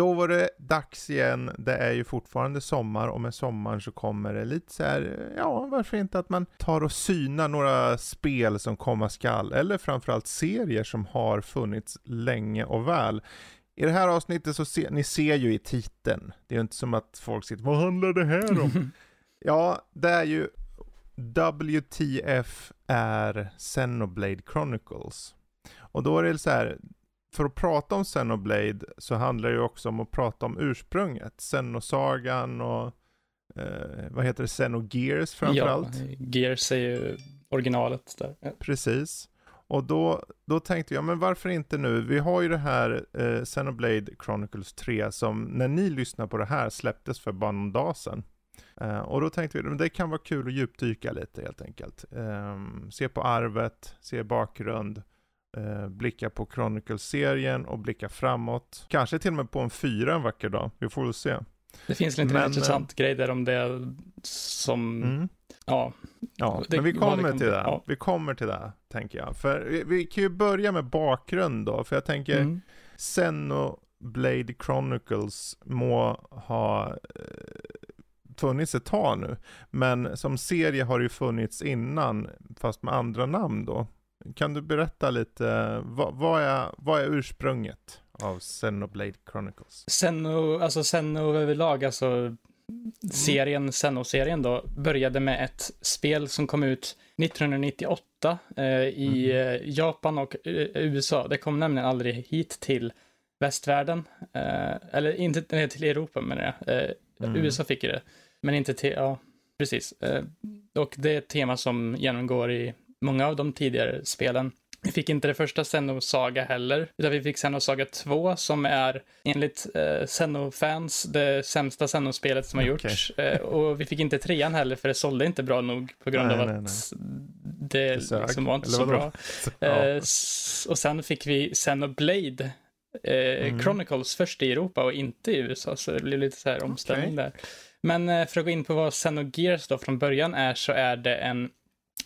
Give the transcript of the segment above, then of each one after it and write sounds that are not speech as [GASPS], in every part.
då var det dags igen. Det är ju fortfarande sommar och med sommaren så kommer det lite så här, ja varför inte att man tar och synar några spel som komma skall eller framförallt serier som har funnits länge och väl. I det här avsnittet så ser ni ser ju i titeln. Det är ju inte som att folk sitter, vad handlar det här om? [LAUGHS] ja, det är ju WTF är Xenoblade Chronicles. Och då är det så här, för att prata om Xenoblade så handlar det ju också om att prata om ursprunget. Xenosagan och eh, vad heter det, Xenogears framförallt. Ja, Gears är ju originalet där. Ja. Precis. Och då, då tänkte jag, men varför inte nu? Vi har ju det här eh, Xenoblade Chronicles 3 som när ni lyssnar på det här släpptes för bara någon dag sedan. Uh, och då tänkte vi, men det kan vara kul att djupdyka lite helt enkelt. Um, se på arvet, se bakgrund, uh, blicka på Chronicles-serien och blicka framåt. Kanske till och med på en fyra en vacker dag, vi får väl se. Det finns lite men, intressant uh, grej där om det som, mm. ja. Ja, det, men vi kommer till det. Ja. Vi kommer till det, tänker jag. För vi, vi, kan ju börja med bakgrund då, för jag tänker mm. Xenoblade Chronicles må ha funnits ett tag nu. Men som serie har det ju funnits innan, fast med andra namn då. Kan du berätta lite, vad, vad, är, vad är ursprunget av Xenoblade Chronicles? Xeno, alltså Xeno överlag, alltså serien, Xeno-serien då, började med ett spel som kom ut 1998 eh, i mm. Japan och eh, USA. Det kom nämligen aldrig hit till västvärlden, eh, eller inte till Europa menar jag. Eh, mm. USA fick det. Men inte till, ja, precis. Eh, och det är ett tema som genomgår i många av de tidigare spelen. Vi fick inte det första Senno-saga heller, utan vi fick Senno-saga 2 som är enligt eh, Senno-fans det sämsta Senno-spelet som har okay. gjorts. Eh, och vi fick inte trean heller för det sålde inte bra nog på grund nej, av att nej, det, det liksom var inte så bra. [LAUGHS] ja. eh, och sen fick vi Xenoblade eh, mm. Chronicles först i Europa och inte i USA, så det blev lite så här omställning okay. där. Men eh, för att gå in på vad Xenogears då från början är så är det en,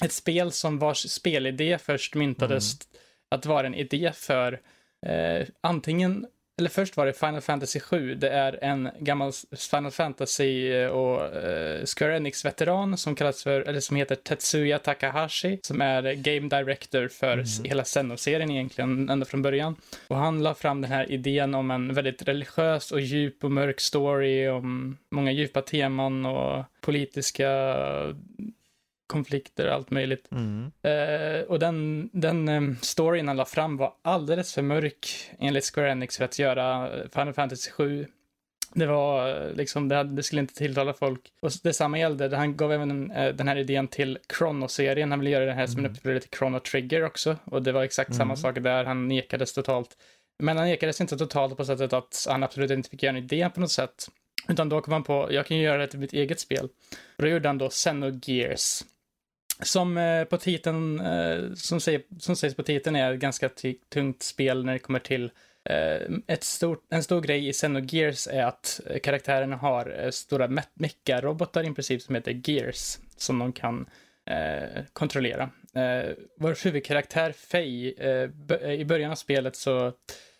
ett spel som vars spelidé först myntades mm. att vara en idé för eh, antingen eller först var det Final Fantasy 7. Det är en gammal Final Fantasy eh, och eh, Square Enix-veteran som kallas för, eller som heter Tetsuya Takahashi, som är Game Director för mm. hela Senno-serien egentligen, ända från början. Och han la fram den här idén om en väldigt religiös och djup och mörk story, om många djupa teman och politiska konflikter och allt möjligt. Mm. Uh, och den, den um, storyn han la fram var alldeles för mörk enligt Square Enix för att göra Final Fantasy 7. Det var liksom, det, hade, det skulle inte tilltala folk. Och detsamma gällde, han gav även uh, den här idén till Chrono-serien. Han ville göra den här som en mm. uppföljare till Chrono Trigger också. Och det var exakt mm. samma sak där, han nekades totalt. Men han nekades inte totalt på sättet att han absolut inte fick göra en idé på något sätt. Utan då kom han på, jag kan ju göra det till mitt eget spel. Och då gjorde han då Xenogears. Som eh, på titeln, eh, som, säger, som sägs på titeln är ett ganska tungt spel när det kommer till eh, ett stort, en stor grej i Xenogears är att eh, karaktärerna har eh, stora me mecha-robotar i princip som heter Gears som de kan eh, kontrollera. Eh, vår huvudkaraktär Faye, eh, i början av spelet så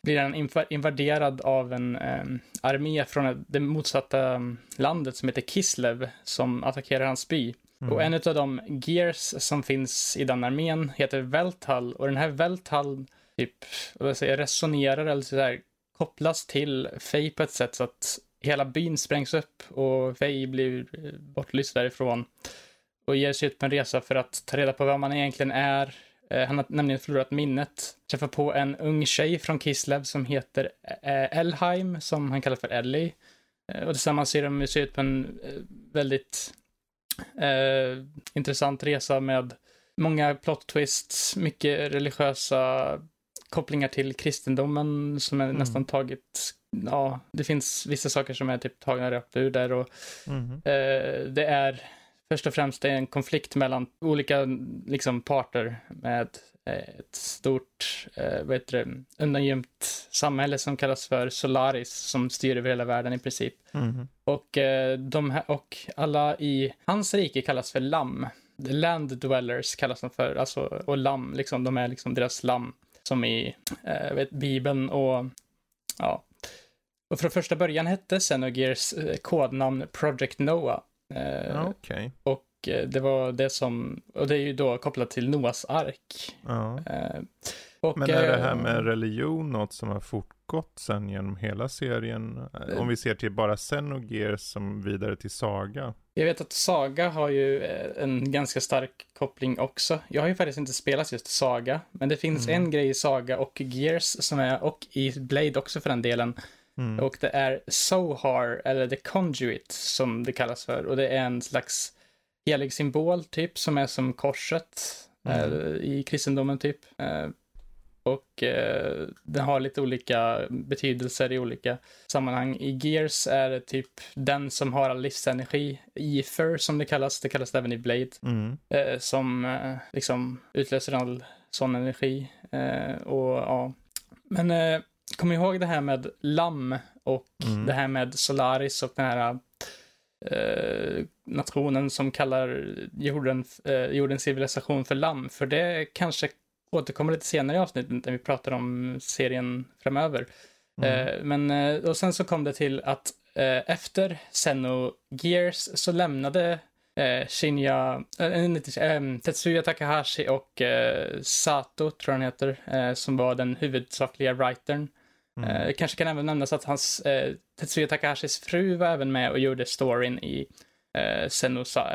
blir han invaderad av en eh, armé från det motsatta mm, landet som heter Kislev som attackerar hans by. Mm. Och en av de gears som finns i den armén heter Velthall och den här Velthall typ, vad säger, resonerar eller så där, kopplas till Faye på ett sätt så att hela byn sprängs upp och Faye blir bortlyst därifrån och ger sig ut på en resa för att ta reda på vad man egentligen är. Eh, han har nämligen förlorat minnet. Träffar på en ung tjej från Kislev som heter eh, Elheim, som han kallar för Ellie. Eh, och tillsammans ser de sig ut på en väldigt Eh, intressant resa med många plot twists, mycket religiösa kopplingar till kristendomen som är mm. nästan tagit, ja, det finns vissa saker som är typ tagna rakt ur där och mm. eh, det är först och främst en konflikt mellan olika liksom, parter med ett stort, eh, vad heter det, undangömt samhälle som kallas för Solaris som styr över hela världen i princip. Mm. Och, eh, de här, och alla i hans rike kallas för lamm. The land dwellers kallas de för, alltså, och lamm, liksom, de är liksom deras lamm. Som i eh, vet, Bibeln och ja. och från första början hette Xenogears eh, kodnamn Project Noah. Eh, okay. Och eh, det var det som, och det är ju då kopplat till Noahs ark. Ja. Och, Men är det här med religion något som har fortgått sen genom hela serien? Om vi ser till bara Xenogears som vidare till Saga. Jag vet att Saga har ju en ganska stark koppling också. Jag har ju faktiskt inte spelat just Saga, men det finns mm. en grej i Saga och Gears som är, och i Blade också för den delen, Mm. Och det är Sohar, eller The Conduit, som det kallas för. Och det är en slags helig symbol, typ, som är som korset mm. eh, i kristendomen, typ. Eh, och eh, den har lite olika betydelser i olika sammanhang. I Gears är det typ den som har all livsenergi, Ether som det kallas, det kallas det även i Blade, mm. eh, som eh, liksom utlöser all sån energi. Eh, och ja, men kom ihåg det här med lamm och mm. det här med Solaris och den här eh, nationen som kallar jorden, eh, jordens civilisation för lamm. För det kanske återkommer lite senare i avsnittet när vi pratar om serien framöver. Mm. Eh, men eh, och sen så kom det till att eh, efter Gears så lämnade eh, Shinya, äh, Tetsuya Takahashi och eh, Sato, tror jag han heter, eh, som var den huvudsakliga writern. Mm. Eh, kanske kan även nämnas att hans, eh, Tetsuya Takahashis fru var även med och gjorde storyn i eh,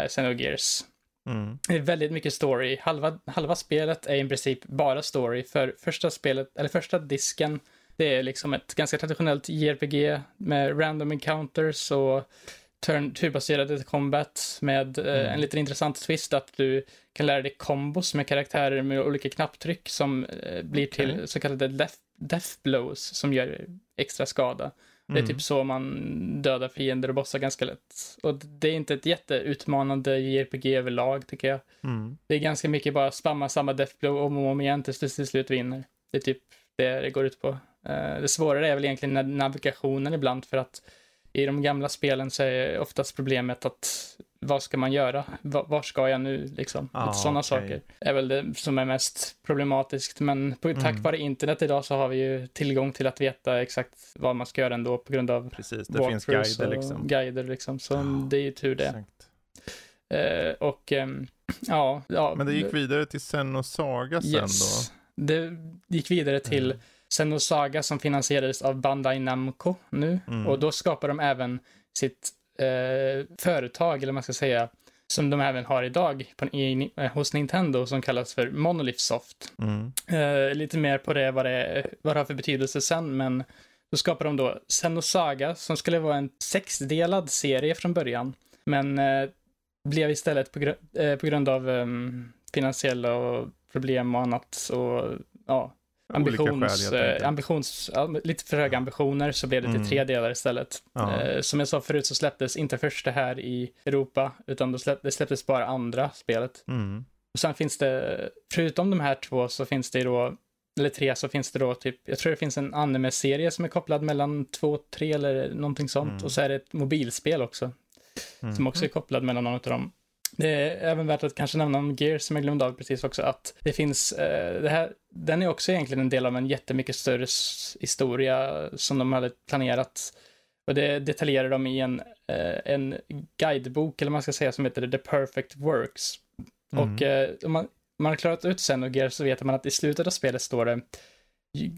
Xenogears. Mm. Det är väldigt mycket story. Halva, halva spelet är i princip bara story. För första spelet, eller första disken, det är liksom ett ganska traditionellt JRPG med random encounters och turbaserade combat med eh, mm. en lite intressant twist att du kan lära dig kombos med karaktärer med olika knapptryck som eh, blir okay. till så kallade death, death blows som gör extra skada. Det är mm. typ så man dödar fiender och bossar ganska lätt. Och det är inte ett jätteutmanande JRPG överlag tycker jag. Mm. Det är ganska mycket bara spamma samma death blow om och om igen tills du till slut vinner. Det är typ det det går ut på. Uh, det svårare är väl egentligen navigationen ibland för att i de gamla spelen så är oftast problemet att vad ska man göra? Var ska jag nu? Liksom. Ah, Sådana okay. saker är väl det som är mest problematiskt. Men på, tack mm. vare internet idag så har vi ju tillgång till att veta exakt vad man ska göra ändå på grund av Precis, det finns guider liksom. Guider liksom. Så oh, det är ju tur det. Uh, och um, [CLEARS THROAT] ja, ja. Men det gick vidare till Sen och Saga sen yes. då? Det gick vidare till mm. Xenosaga som finansierades av Bandai Namco nu. Mm. Och då skapar de även sitt eh, företag, eller man ska säga, som de även har idag på, i, eh, hos Nintendo som kallas för Monolith Soft. Mm. Eh, lite mer på det vad, det vad det har för betydelse sen, men då skapar de då Xenosaga som skulle vara en sexdelad serie från början. Men eh, blev istället på, gr eh, på grund av um, finansiella problem och annat och ja, ambitions, skäl, ambitions, lite för höga ambitioner så blev det till mm. tre delar istället. Ja. Eh, som jag sa förut så släpptes inte första här i Europa, utan då släpp, det släpptes bara andra spelet. Mm. Och sen finns det, förutom de här två så finns det då, eller tre så finns det då typ, jag tror det finns en anime-serie som är kopplad mellan två, tre eller någonting sånt. Mm. Och så är det ett mobilspel också. Som mm. också är kopplad mellan någon av dem. Det är även värt att kanske nämna om Gears som jag glömde av precis också, att det finns, eh, det här, den är också egentligen en del av en jättemycket större historia som de hade planerat. Och det detaljerar de i en, eh, en guidebok, eller man ska säga, som heter The Perfect Works. Mm. Och eh, om man, man har klarat ut Xenogears så vet man att i slutet av spelet står det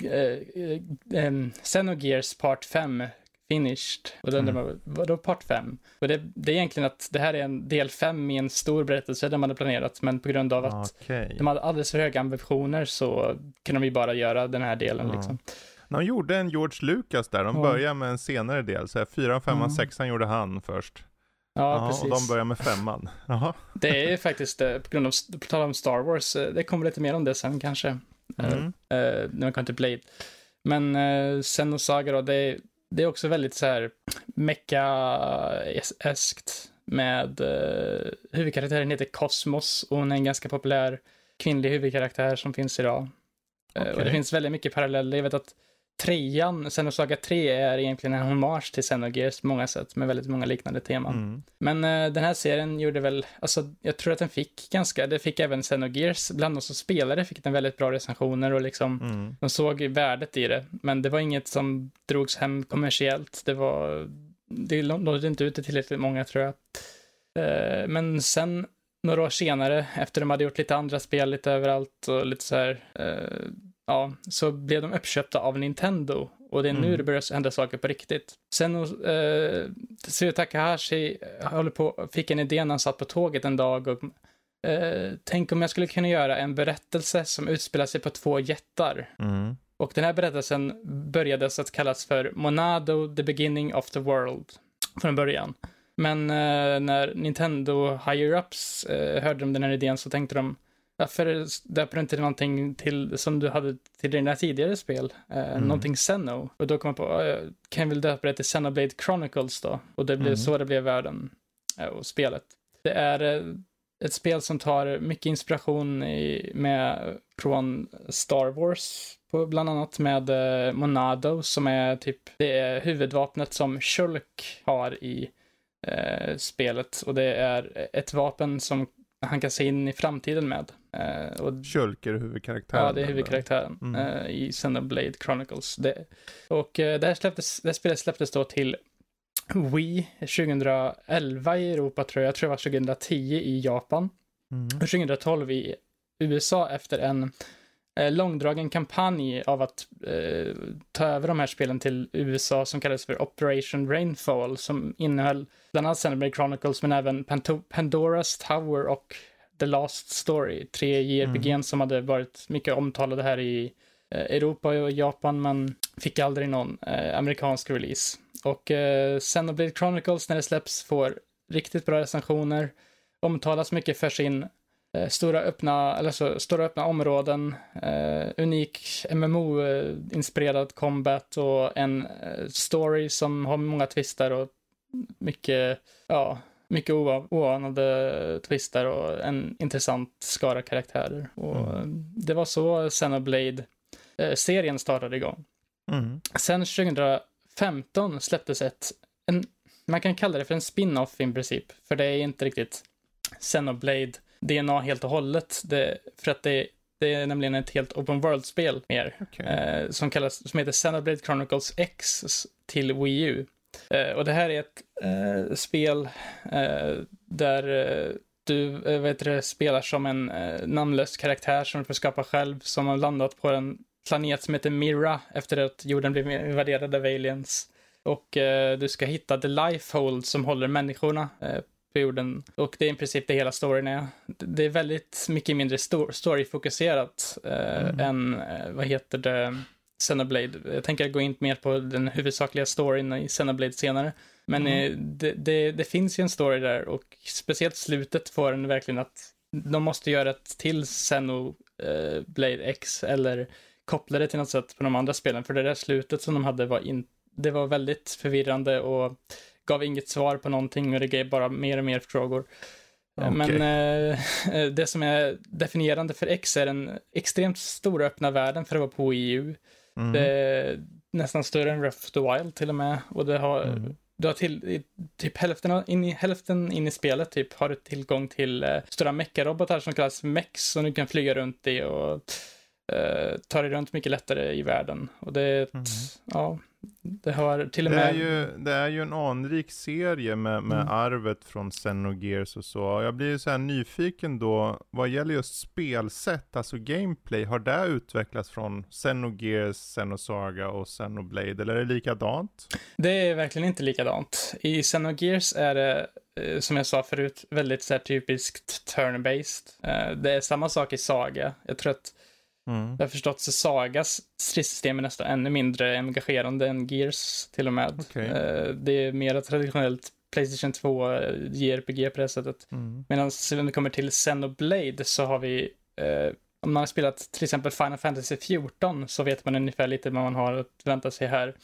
eh, eh, Xenogears Part 5 finished. Och då undrar mm. man, vadå part 5? Och det, det, är egentligen att det här är en del 5 i en stor berättelse man hade planerat, men på grund av att okay. de hade alldeles för höga ambitioner så kunde de ju bara göra den här delen ja. liksom. De gjorde en George Lucas där, de ja. började med en senare del, så 4, 5, 6 gjorde han först. Ja, Aha, precis. Och de börjar med femman. Aha. Det är faktiskt, eh, på grund av, på tal om Star Wars, eh, det kommer lite mer om det sen kanske. Mm. Uh, när man kommer till Blade. Men uh, sen och Saga då, det det är också väldigt så här mecka-eskt med uh, huvudkaraktären heter Cosmos och hon är en ganska populär kvinnlig huvudkaraktär som finns idag. Okay. Uh, och det finns väldigt mycket paralleller. Jag vet att trean, Xenosaga 3 är egentligen en hommage till Xenogears på många sätt med väldigt många liknande teman. Mm. Men uh, den här serien gjorde väl, alltså jag tror att den fick ganska, det fick även Xenogears, bland de som spelade fick den väldigt bra recensioner och liksom mm. de såg värdet i det. Men det var inget som drogs hem kommersiellt, det var, det nådde inte ut till tillräckligt många tror jag. Uh, men sen några år senare, efter de hade gjort lite andra spel lite överallt och lite så här, uh, ja, så blev de uppköpta av Nintendo. Och det är nu mm. det börjar hända saker på riktigt. Sen eh, Tetsuya Takahashi håller på, fick en idé när han satt på tåget en dag och eh, tänk om jag skulle kunna göra en berättelse som utspelar sig på två jättar. Mm. Och den här berättelsen började så att kallas för Monado, the beginning of the world, från början. Men eh, när Nintendo higher-ups eh, hörde om den här idén så tänkte de varför döper du inte någonting till, som du hade till dina tidigare spel? Eh, mm. Någonting Xeno. Och då kom jag på, eh, kan jag väl döpa det till Xenoblade Chronicles då? Och det blev mm. så det blev världen eh, och spelet. Det är eh, ett spel som tar mycket inspiration i, med, från Star Wars, på, bland annat med eh, Monado som är typ det är huvudvapnet som Shulk har i eh, spelet. Och det är ett vapen som han kan se in i framtiden med. Uh, och, är huvudkaraktären? Ja, det är huvudkaraktären mm. uh, i Xenoblade Chronicles. Det, och uh, det, här släpptes, det här spelet släpptes då till Wii 2011 i Europa tror jag. Jag tror det var 2010 i Japan. Mm. Och 2012 i USA efter en eh, långdragen kampanj av att eh, ta över de här spelen till USA som kallades för Operation Rainfall som innehöll bland annat Xenoblade Chronicles men även Pandora's Tower och The Last Story. Tre JRPG mm. som hade varit mycket omtalade här i eh, Europa och Japan men fick aldrig någon eh, amerikansk release. Och eh, Xenoblade Chronicles när det släpps får riktigt bra recensioner, omtalas mycket för sin eh, stora öppna, eller så, stora öppna områden, eh, unik MMO-inspirerad combat och en eh, story som har många twister och mycket, ja, mycket oanade twister och en intressant skara karaktärer. Och mm. Det var så Xenoblade-serien startade igång. Mm. Sen 2015 släpptes ett, en, man kan kalla det för en spin-off i princip, för det är inte riktigt Xenoblade DNA helt och hållet. Det, för att det, det är nämligen ett helt open world-spel mer. Okay. Eh, som, kallas, som heter Xenoblade Chronicles X till Wii U. Eh, och det här är ett eh, spel eh, där eh, du eh, vet det, spelar som en namnlös karaktär som du får skapa själv, som har landat på en planet som heter Mira efter att jorden blev invaderad av aliens. Och du ska hitta the lifehold som håller människorna på jorden. Och det är i princip det hela storyn är. Det är väldigt mycket mindre storyfokuserat eh, mm. än, eh, vad heter det, Xenoblade. Jag tänker gå in mer på den huvudsakliga storyn i Xenoblade senare. Men mm. eh, det, det, det, finns ju en story där och speciellt slutet får en verkligen att de måste göra ett till Xenoblade eh, X eller koppla det till något sätt på de andra spelen. För det där slutet som de hade var, in, det var väldigt förvirrande och gav inget svar på någonting och det gav bara mer och mer frågor. Okay. Men eh, det som är definierande för X är den extremt stora öppna världen för att vara på EU. Mm. Det är nästan större än Breath of the Wild till och med. Och det har, mm. du har till, typ hälften in, i, hälften in i spelet typ har du tillgång till eh, stora meckarobotar som kallas mex som du kan flyga runt i och eh, ta dig runt mycket lättare i världen. Och det är ett, mm. ja, det har till och med... Det är ju, det är ju en anrik serie med, med mm. arvet från Xenogears och så. Jag blir ju så här nyfiken då, vad gäller just spelsätt, alltså gameplay, har det utvecklats från Xenogears, Xenosaga och Xenoblade, eller är det likadant? Det är verkligen inte likadant. I Xenogears är det, eh, som jag sa förut, väldigt så typiskt turn-based. Eh, det är samma sak i Saga. Jag tror att Mm. Jag har förstått så Sagas stridssystem är nästan ännu mindre engagerande än Gears till och med. Okay. Eh, det är mer traditionellt Playstation 2 eh, JRPG på det sättet. Mm. Medan när det kommer till Xenoblade så har vi, eh, om man har spelat till exempel Final Fantasy 14 så vet man ungefär lite vad man har att vänta sig här.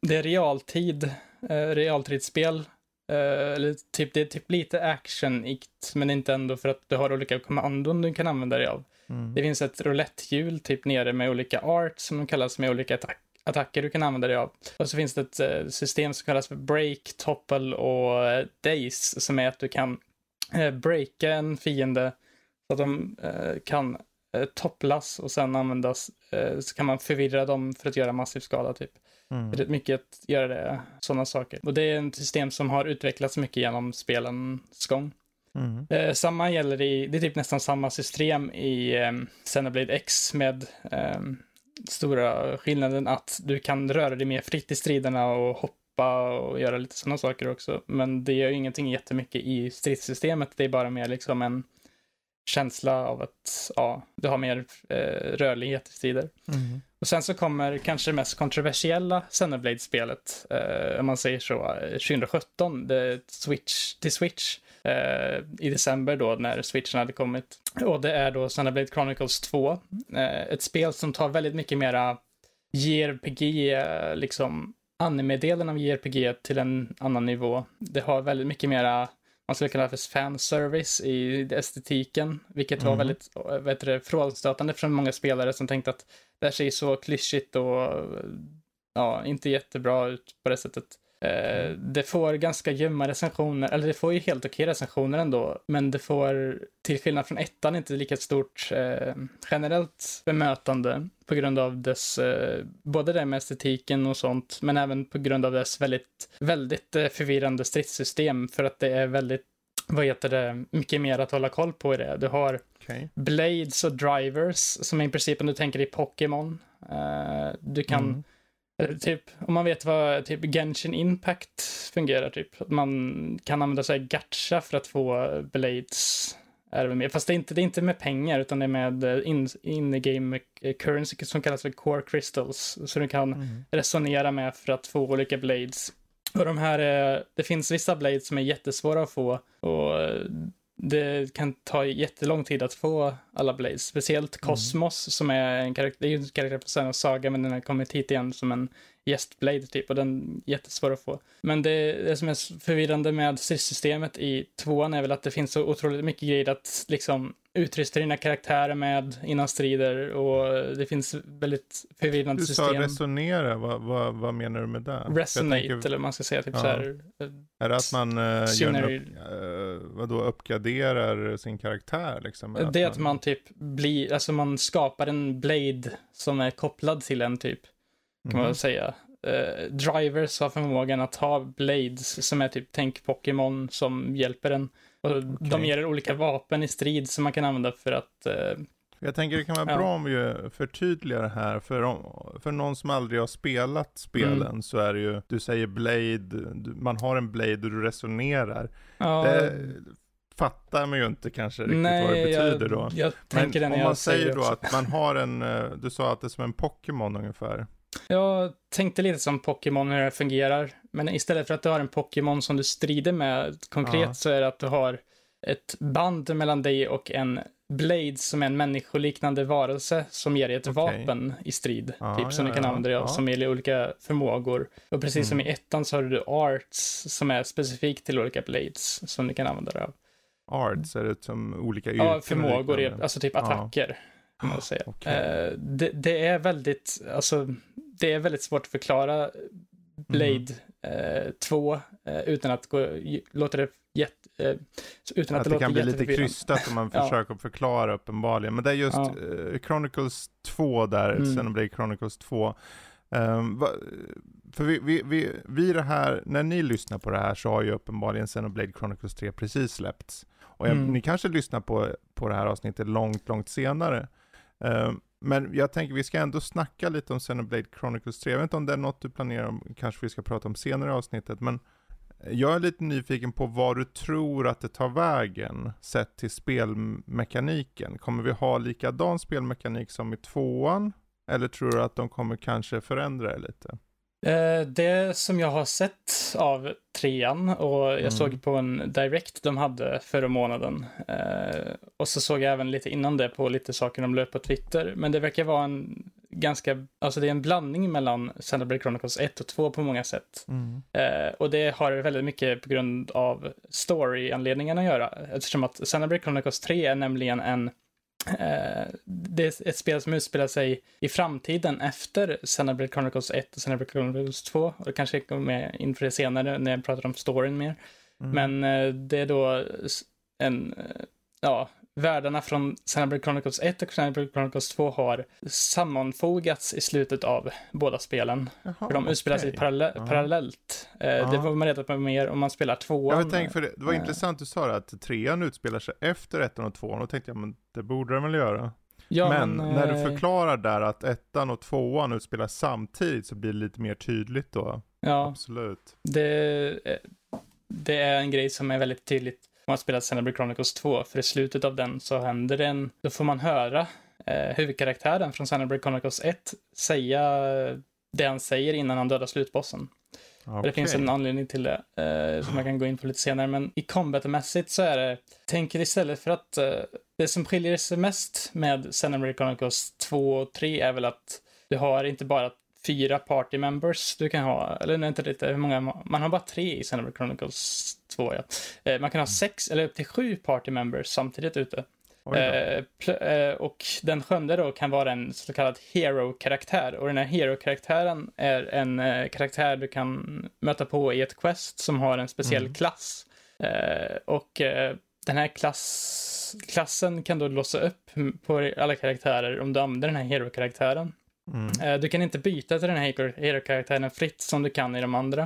Det är realtid, realtidsspel eller typ, det är typ lite actionigt, men inte ändå för att du har olika kommandon du kan använda dig av. Mm. Det finns ett rouletthjul typ nere med olika art som kallas med olika attack attacker du kan använda dig av. Och så finns det ett uh, system som kallas för break, topple och uh, daze som är att du kan uh, breaka en fiende så att de kan topplas och sen användas, så kan man förvirra dem för att göra massiv skada typ. Mm. Det är mycket att göra det, sådana saker. Och det är ett system som har utvecklats mycket genom spelens gång. Mm. Eh, samma gäller i, det är typ nästan samma system i eh, Xenoblade X med eh, stora skillnaden att du kan röra dig mer fritt i striderna och hoppa och göra lite sådana saker också. Men det gör ju ingenting jättemycket i stridssystemet. Det är bara mer liksom en känsla av att ja, du har mer eh, rörlighet i strider. Mm. Och sen så kommer kanske det mest kontroversiella Xenoblade-spelet, eh, om man säger så, 2017, eh, det Switch, till Switch eh, i december då när Switchen hade kommit. Och det är då Xenoblade Chronicles 2, eh, ett spel som tar väldigt mycket mera JRPG, eh, liksom anime-delen av JRPG till en annan nivå. Det har väldigt mycket mera man skulle kalla det för fanservice i estetiken, vilket mm. var väldigt vet du, frånstötande från många spelare som tänkte att det här ser så klyschigt och ja, inte jättebra ut på det sättet. Eh, det får ganska ljumma recensioner, eller det får ju helt okej recensioner ändå, men det får till skillnad från ettan inte lika stort eh, generellt bemötande på grund av dess, eh, både det med estetiken och sånt, men även på grund av dess väldigt, väldigt förvirrande stridssystem för att det är väldigt vad heter det, mycket mer att hålla koll på i det. Du har okay. blades och drivers som är i princip om du tänker i Pokémon. Uh, du kan mm. Eh, typ, om man vet vad typ Genshin Impact fungerar, typ. Att man kan använda sig av gacha för att få blades. Är det med. Fast det är, inte, det är inte med pengar, utan det är med eh, in-game in currency som kallas för core crystals. Så du kan mm. resonera med för att få olika blades. Och de här, det finns vissa blades som är jättesvåra att få. Och det kan ta jättelång tid att få alla Blades. Speciellt Cosmos mm. som är en karaktär, det är ju en karaktär på Senna Saga men den har kommit hit igen som en gästblade typ och den är jättesvår att få. Men det, det som är förvirrande med stridssystemet i tvåan är väl att det finns så otroligt mycket grejer att liksom utrusta dina karaktärer med innan strider och det finns väldigt förvirrande system. Du sa resonera, vad, vad, vad, menar du med det? Resonate tänker, eller man ska säga typ ja. så här. Är det att man uh, gör upp, uh, vadå, uppgraderar sin karaktär liksom? Det är att man, man typ blir, alltså man skapar en blade som är kopplad till en typ kan mm. man väl mhm. säga. Uh, drivers har förmågan att ha blades som är typ tänk Pokémon som hjälper en. Och okay. De ger olika vapen i strid som man kan använda för att uh, jag tänker det kan vara ja. bra om vi förtydligar det här, för, om, för någon som aldrig har spelat spelen mm. så är det ju, du säger Blade, man har en Blade och du resonerar. Ja. Det fattar man ju inte kanske riktigt Nej, vad det betyder jag, då. Jag Men om man säger då att man har en, eh, du sa att det är som en Pokémon ungefär. Jag tänkte lite som Pokémon hur det fungerar. Men istället för att du har en Pokémon som du strider med konkret ja. så är det att du har ett band mellan dig och en Blade som är en människoliknande varelse som ger dig ett okay. vapen i strid. Ah, typ som ja, du kan använda dig av som ger olika förmågor. Och precis mm. som i ettan så har du arts som är specifikt till olika blades som du kan använda dig av. Arts, är det som olika yrken? Ja, förmågor, alltså typ attacker. Kan man säga. [GASPS] Okay. Eh, det, det, är väldigt, alltså det är väldigt svårt att förklara Blade mm. eh, 2 eh, utan att gå, låta det jätte, eh, utan att, att det, det kan bli lite krystat om man [LAUGHS] försöker förklara uppenbarligen. Men det är just ja. Eh, Chronicles 2 där, mm. Xenoblade Chronicles 2. Um, ehm, va, för vi, vi, vi, vi det här, när ni lyssnar på det här så har ju uppenbarligen Xenoblade Chronicles 3 precis släppts. Och jag, mm. ni kanske lyssnar på, på det här avsnittet långt, långt senare. Um, men jag tänker vi ska ändå snacka lite om Xenoblade Chronicles 3. Jag vet inte om det är något du planerar om, kanske vi ska prata om senare i avsnittet, men eh, jag är lite nyfiken på vad du tror att det tar vägen sett till spelmekaniken. Kommer vi ha likadan spelmekanik som i tvåan? Eller tror du att de kommer kanske förändra det lite? Eh, det som jag har sett av trean och jag mm. såg på en direct de hade förra månaden. Eh, och så såg jag även lite innan det på lite saker de löp på Twitter. Men det verkar vara en ganska, alltså det är en blandning mellan Xenoblade Chronicles 1 och 2 på många sätt. Mm. Eh, och det har väldigt mycket på grund av story-anledningen att göra. Eftersom att Xenoblade Chronicles 3 är nämligen en det är ett spel som utspelar sig i framtiden efter Xenoblade Chronicles 1 och Xenoblade Chronicles 2. Och det kanske kommer med in för det senare när jag pratar om storyn mer. Mm. Men eh, det är då en, eh, ja, världarna från Xenoblade Chronicles 1 och Xenoblade Chronicles 2 har sammanfogats i slutet av båda spelen. Jaha, för de utspelar okay. sig parallell, ja. parallellt. Eh, det får man reda på mer om man spelar tvåan. Jag tänkte, för det, det var äh, intressant du sa det, att trean utspelar sig efter ettan och tvåan. Och tänkte jag, men det borde den väl göra. Ja, men, men när du förklarar där att ettan och tvåan utspelar samtidigt så blir det lite mer tydligt då. Ja, absolut. Det, det är en grej som är väldigt tydligt man spelat Xenoblade Chronicles 2, för i slutet av den så händer det en, då får man höra eh, huvudkaraktären från Xenoblade Chronicles 1 säga det han säger innan han dödar slutbossen. Okay. Det finns en anledning till det eh, som jag kan gå in på lite senare, men i combatmässigt så är det, tänker istället för att eh, det som skiljer sig mest med Xenoblade Chronicles 2 och 3 är väl att du har inte bara fyra party members du kan ha, eller nej, inte lite, hur många, man har bara tre i Xenoblade Chronicles 2 ja. Eh, man kan ha sex eller upp till sju party members samtidigt ute. Eh, eh, och den sjunde då kan vara en så kallad hero-karaktär. Och den här hero-karaktären är en eh, karaktär du kan möta på i ett quest som har en speciell mm. klass. Eh, och den här klass, klassen kan då låsa upp på alla karaktärer om du använder den här hero-karaktären. Mm. Eh, du kan inte byta till den här hero-karaktären fritt som du kan i de andra.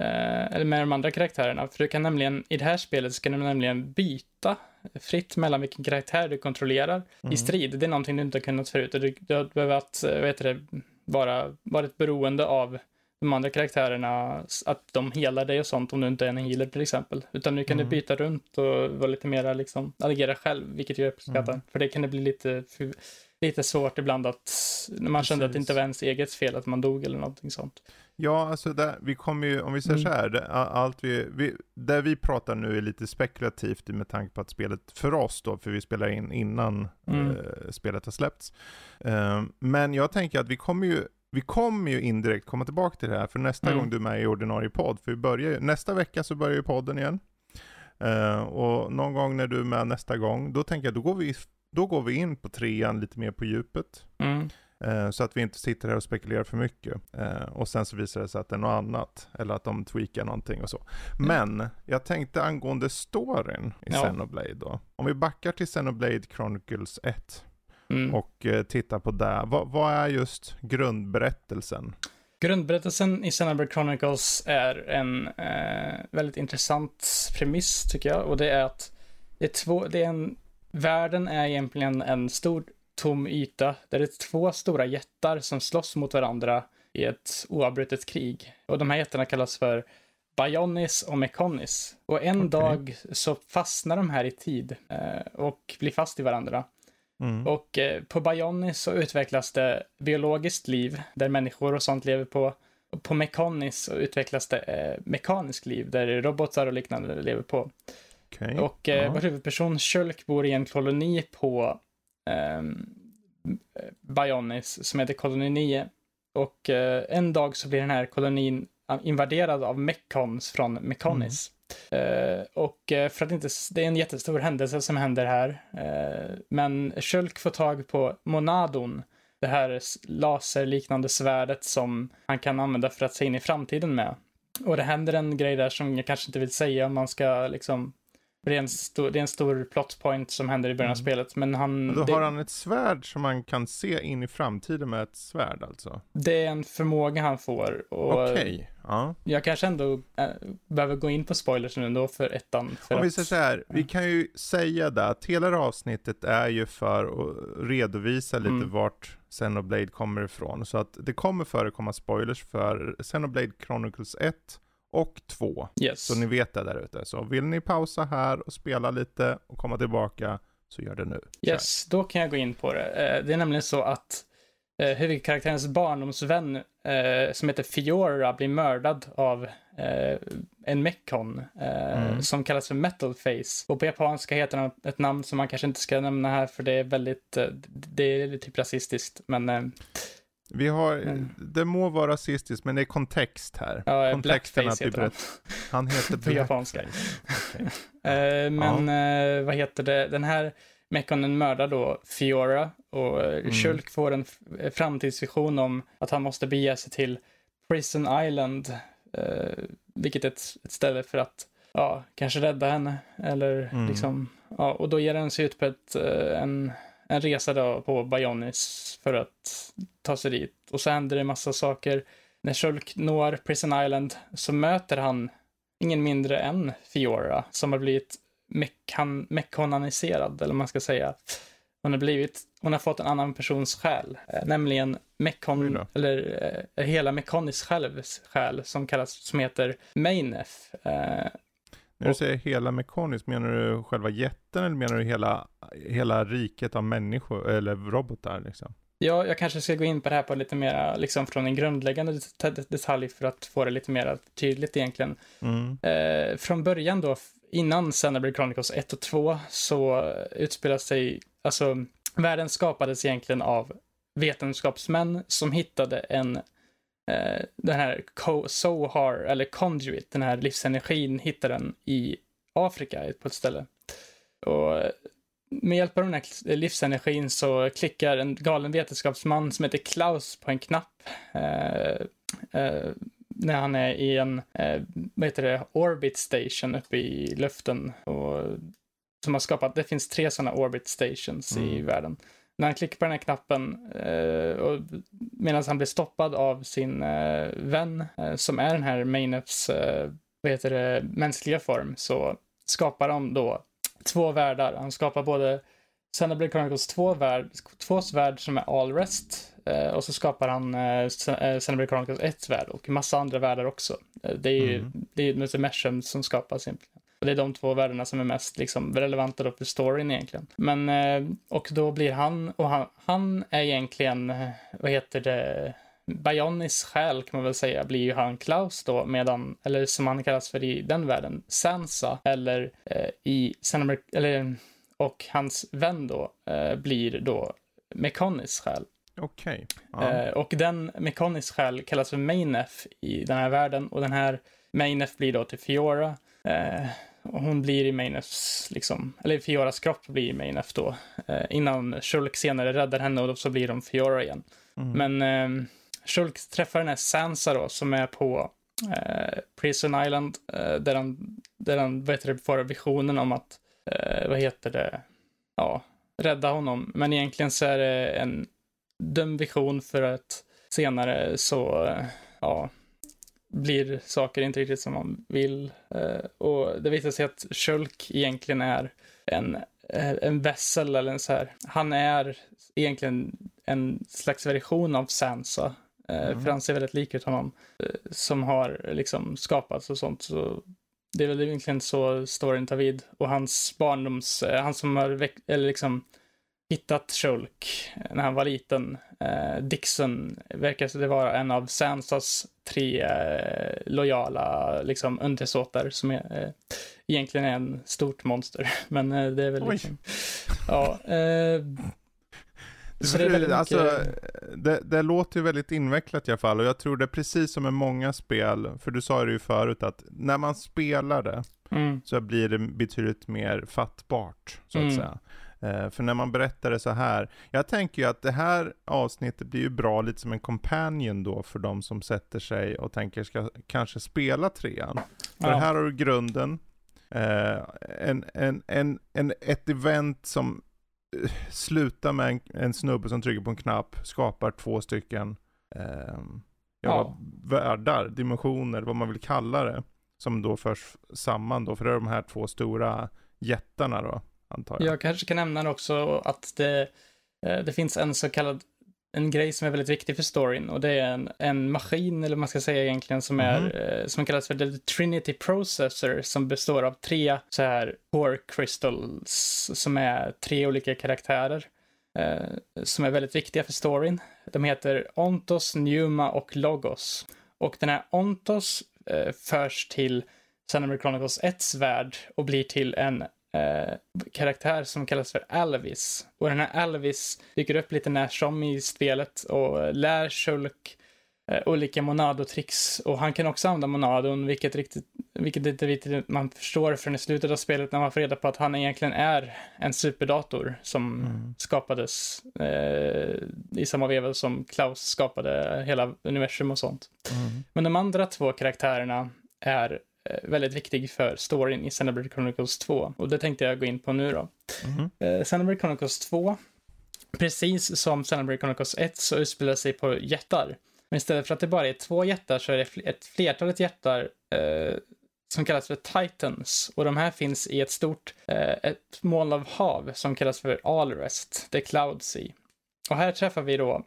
Eh, eller med de andra karaktärerna. För du kan nämligen, i det här spelet så kan du nämligen byta fritt mellan vilken karaktär du kontrollerar mm. i strid. Det är någonting du inte har kunnat förut. Du, du har behövt, eh, vad heter det, bara varit beroende av de andra karaktärerna, att de helar dig och sånt om du inte är en healer till exempel. Utan nu kan mm. du byta runt och vara lite mera liksom, agera själv, vilket jag uppskattar. Mm. För det kan det bli lite lite svårt ibland att, när man Precis. kände att det inte var ens eget fel att man dog eller någonting sånt. Ja, alltså där, vi kommer ju, om vi säger mm. så här, det, allt vi, vi, där vi pratar nu är lite spekulativt med tanke på att spelet, för oss då, för vi spelar in innan mm. eh, spelet har släppts. Eh, men jag tänker att vi kommer ju, vi kommer ju indirekt komma tillbaka till det här, för nästa mm. gång du är med i ordinarie podd, för vi börjar ju, nästa vecka så börjar ju podden igen. Uh, och någon gång när du är med nästa gång, då tänker jag, då går vi då går vi in på trean lite mer på djupet. Mm. Eh, så att vi inte sitter här och spekulerar för mycket. Eh, och sen så visar det sig att det är något annat. Eller att de tweakar någonting och så. Mm. Men jag tänkte angående storyn i ja. Xenoblade då. Om vi backar till Xenoblade Chronicles 1. Mm. Och eh, tittar på det. Vad, vad är just grundberättelsen? Grundberättelsen i Xenoblade Chronicles är en eh, väldigt intressant premiss tycker jag. Och det är att det är, två, det är en Världen är egentligen en stor tom yta där det är två stora jättar som slåss mot varandra i ett oavbrutet krig. Och de här jättarna kallas för Bionis och Mekonis. Och en okay. dag så fastnar de här i tid eh, och blir fast i varandra. Mm. Och eh, på Bionis så utvecklas det biologiskt liv där människor och sånt lever på. Och på Mekonis så utvecklas det eh, mekaniskt liv där robotar och liknande lever på. Okay. Och eh, vår huvudperson Shulk bor i en koloni på eh, Bionis som heter koloni 9. Och eh, en dag så blir den här kolonin invaderad av Mekons från Mekonis. Mm. Uh, och uh, för att inte, det är en jättestor händelse som händer här. Uh, men Shulk får tag på Monadon, det här laserliknande svärdet som han kan använda för att se in i framtiden med. Och det händer en grej där som jag kanske inte vill säga om man ska liksom det är, en stor, det är en stor plot point som händer i början av mm. spelet. Men han... då det, har han ett svärd som man kan se in i framtiden med ett svärd alltså? Det är en förmåga han får. Okej, okay. ja. Jag kanske ändå äh, behöver gå in på spoilers nu då för ettan. För Om vi säger så här, vi kan ju säga det att hela det här avsnittet är ju för att redovisa lite mm. vart Xenoblade kommer ifrån. Så att det kommer förekomma spoilers för Xenoblade Chronicles 1 och 2. Yes. Så ni vet det där ute. Så vill ni pausa här och spela lite och komma tillbaka så gör det nu. Yes, då kan jag gå in på det. Eh, det är nämligen så att eh, huvudkaraktärens barndomsvän eh, som heter Fiora blir mördad av en mekon mm. som kallas för Metal Face. Och på japanska heter han ett namn som man kanske inte ska nämna här för det är väldigt, det är typ rasistiskt. Men Vi har, mm. det må vara rasistiskt men det är kontext här. Ja, Kontexten blackface heter han. Han heter [LAUGHS] På japanska. Okay. uh, men ja. uh, vad heter det, den här Mekonen mördar då Fiora och mm. Shulk får en framtidsvision om att han måste bege sig till Prison Island, uh, vilket är ett, ett ställe för att ja, kanske rädda henne. Eller mm. liksom, ja, och då ger den sig ut på ett, en en resa då på Bionis för att ta sig dit. Och så händer det en massa saker. När Shulk når Prison Island så möter han ingen mindre än Fiora som har blivit mekan mekananiserad, eller vad man ska säga. Hon har blivit, hon har fått en annan persons själ, eh, nämligen Mekon, eller eh, hela Mekonis självs själ som kallas, som heter Mainef. Eh, när du säger hela mekaniskt, menar du själva jätten eller menar du hela, hela riket av människor eller robotar liksom? Ja, jag kanske ska gå in på det här på lite mer, liksom från en grundläggande detalj för att få det lite mer tydligt egentligen. Mm. Eh, från början då, innan Xenoblade Chronicles 1 och 2, så utspelar sig, alltså, världen skapades egentligen av vetenskapsmän som hittade en eh, den här Sohar, eller Conduit, den här livsenergin, hittar den i Afrika på ett ställe. Och med hjälp av den här livsenergin så klickar en galen vetenskapsman som heter Klaus på en knapp. Eh, eh, när han är i en, eh, vad heter det, orbit station uppe i luften. Och, som har skapat, det finns tre sådana orbit stations mm. i världen när han klickar på den här knappen eh, och medan han blir stoppad av sin eh, vän eh, som är den här Mainefs, eh, vad heter det, mänskliga form så skapar de då två världar. Han skapar både Xenoblade Chronicles två värld, två värld som är all rest eh, och så skapar han eh, Xenoblade Chronicles ett värld och massa andra världar också. Eh, det är ju mm. det är Multimeshum som skapas egentligen. Och det är de två världarna som är mest liksom, relevanta då för storyn egentligen. Men, eh, och då blir han, och han, han är egentligen, eh, vad heter det, Bionis själ kan man väl säga blir ju han Klaus då, medan, eller som han kallas för i den världen, Sansa, eller eh, i Xenomer, eller, och hans vän då eh, blir då Mekonis själ. Okej. Okay. Ja. Eh, och den Mekonis själ kallas för Mainef i den här världen och den här Mainef blir då till Fiora Eh, och hon blir i Mainefs, liksom, eller Fioras kropp blir i Mainef då. Eh, innan Shulk senare räddar henne och då så blir de Fiora igen. Mm. Men eh, Shulk träffar den här Sansa då som är på eh, Prison Island eh, där han, där han vad heter det, får visionen om att, eh, vad heter det, ja, rädda honom. Men egentligen så är det en dum vision för att senare så, eh, ja, blir saker inte riktigt som man vill. Eh, och det visar sig att Shulk egentligen är en, eh, en vässel eller en så här. Han är egentligen en slags version av Sansa. Eh, mm. För han ser väldigt lik ut honom. Som har liksom skapats och sånt. Så det är väl egentligen så storyn tar vid. Och hans barndoms, han som har eller liksom hittat Shulk när han var liten. Eh, Dixon verkar det vara en av Sansas tre eh, lojala liksom, undersåtar som är, eh, egentligen är en stort monster. [LAUGHS] Men eh, det är väl liksom... Ja. Eh, så det, alltså, mycket... det, det, låter ju väldigt invecklat i alla fall och jag tror det är precis som med många spel, för du sa det ju förut att när man spelar det mm. så blir det betydligt mer fattbart, så att mm. säga. Eh, för när man berättar det så här, jag tänker ju att det här avsnittet blir ju bra lite som en companion då för de som sätter sig och tänker ska kanske spela trean. För ja. här har du grunden, eh, en, en, en, en, ett event som eh, slutar med en, en snubbe som trycker på en knapp, skapar två stycken eh, ja, världar, dimensioner, vad man vill kalla det. Som då förs samman då, för det är de här två stora jättarna då antar jag. Jag kanske kan nämna också att det, eh, det finns en så kallad en grej som är väldigt viktig för storyn och det är en, en maskin, eller man ska säga egentligen, som, är, mm. som kallas för the Trinity Processor som består av tre så här core crystals som är tre olika karaktärer eh, som är väldigt viktiga för storyn. De heter Ontos, Numa och Logos. Och den här Ontos eh, förs till Xenoblade Chronicles 1 värld och blir till en eh, karaktär som kallas för Alvis. Och den här Alvis dyker upp lite när som i spelet och lär Shulk eh, olika Monado-tricks. Och han kan också använda Monadon, vilket, riktigt, vilket inte riktigt man förstår förrän i slutet av spelet när man får reda på att han egentligen är en superdator som mm. skapades eh, i samma veva som Klaus skapade hela universum och sånt. Mm. Men de andra två karaktärerna är Eh, väldigt viktig för storyn i Xenoblade Chronicles 2. Och det tänkte jag gå in på nu då. Mm. Uh, Xenoblade Chronicles 2, precis som Xenoblade Chronicles 1, så utspelar sig på jättar. Men istället för att det bara är två jättar så är det ett flertalet jättar uh, som kallas för Titans. Och de här finns i ett stort uh, ett moln av hav som kallas för Alrest, The Cloud Sea. Och här träffar vi då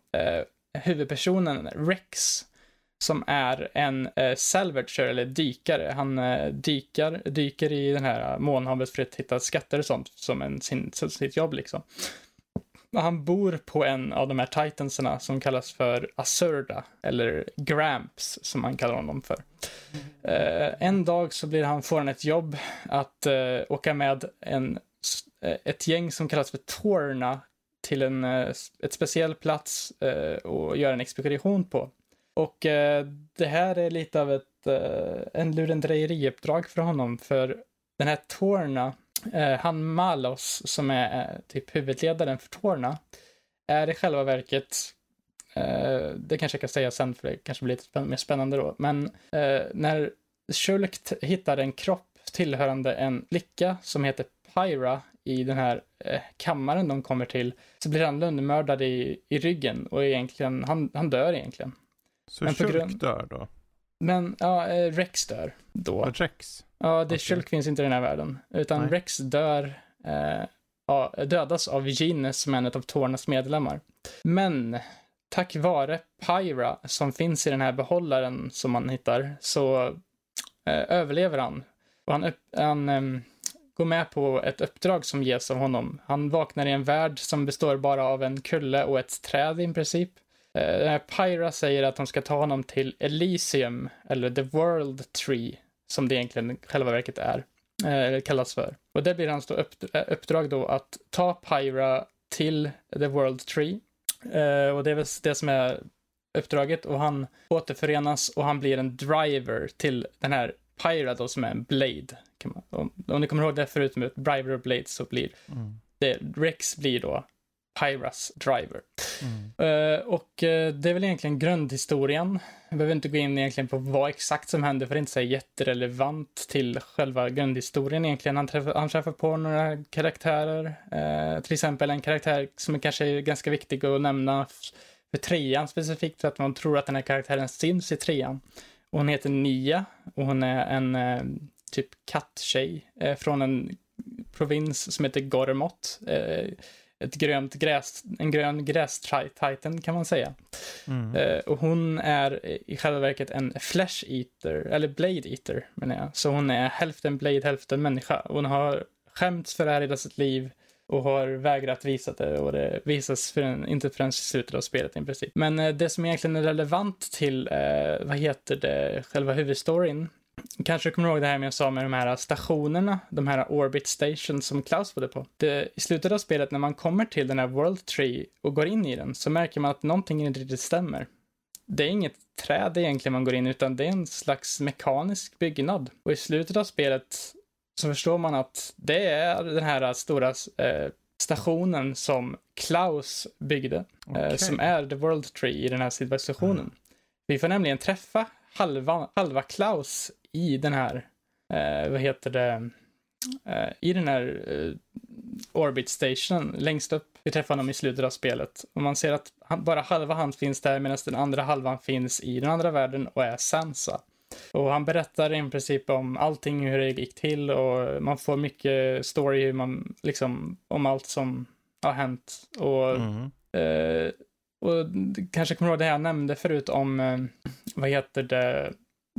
huvudpersonen Rex som är en eh, salvager eller dykare. Han eh, dykar, dyker i den här månhavet för att hitta skatter och sånt som en, sin, sitt jobb liksom. Han bor på en av de här titanserna som kallas för Asurda, eller Gramps som man kallar honom för. Eh, en dag så blir han, får han ett jobb att eh, åka med en, eh, ett gäng som kallas för Torna till en eh, ett speciell plats eh, och göra en expedition på. Och eh, det här är lite av ett eh, en lurendrejeriuppdrag för honom, för den här Torna, eh, han Malos, som är eh, typ huvudledaren för Torna, är i själva verket, eh, det kanske jag kan säga sen för det kanske blir lite mer spännande då, men eh, när Shulk hittar en kropp tillhörande en flicka som heter Pyra i den här eh, kammaren de kommer till, så blir han lönnmördad i, i ryggen och egentligen, han, han dör egentligen. Så men Shulk grund... dör då? Men, ja, eh, Rex dör då. Rex? Ja, det okay. Shulk finns inte i den här världen. Utan Nej. Rex dör, eh, dödas av Gines som är en av Tornas medlemmar. Men tack vare Pyra som finns i den här behållaren som man hittar så eh, överlever han. Och han, han eh, går med på ett uppdrag som ges av honom. Han vaknar i en värld som består bara av en kulle och ett träd i princip. Eh, Pyra säger att de ska ta honom till Elysium, eller The World Tree, som det egentligen själva verket är, eh, kallas för. Och det blir hans då upp, eh, uppdrag då att ta Pyra till The World Tree. Eh, och det är väl det som är uppdraget och han återförenas och han blir en driver till den här Pyra då som är en Blade. Man, om, om, ni kommer ihåg det förut med Driver och Blade så blir mm. det, Rex blir då Pyras Driver. Mm. Uh, och uh, det är väl egentligen grundhistorien. Jag behöver inte gå in egentligen på vad exakt som händer för det är inte så jätterelevant till själva grundhistorien egentligen. Han träffar, han träffar på några karaktärer. Uh, till exempel en karaktär som är kanske är ganska viktig att nämna för trean specifikt för att man tror att den här karaktären syns i trean. Och hon heter Nia och hon är en typ katttjej från en provins som heter Gormot ett grönt gräs, en grön gräs-titan kan man säga. Mm. Uh, och hon är i själva verket en flesh eater, eller blade eater menar jag. Så hon är hälften blade, hälften människa. Hon har skämts för det här hela sitt liv och har vägrat visa det och det visas för en, inte förrän i slutet av spelet i princip. Men uh, det som egentligen är relevant till, uh, vad heter det, själva huvudstoryn Kanske du kommer ihåg det här med jag sa med de här stationerna, de här orbit stations som Klaus bodde på. Det, I slutet av spelet när man kommer till den här World Tree och går in i den så märker man att någonting inte riktigt stämmer. Det är inget träd egentligen man går in utan det är en slags mekanisk byggnad. Och i slutet av spelet så förstår man att det är den här stora eh, stationen som Klaus byggde. Okay. Eh, som är The World Tree i den här civilisationen. Mm. Vi får nämligen träffa halva, halva Klaus i den här, eh, vad heter det, eh, i den här eh, Orbit Station längst upp. Vi träffar honom i slutet av spelet och man ser att han, bara halva han finns där medan den andra halvan finns i den andra världen och är Sansa. Och han berättar i princip om allting, hur det gick till och man får mycket story hur man, liksom, om allt som har hänt. Och, mm. eh, och kanske kommer du ihåg det jag nämnde förut om, eh, vad heter det,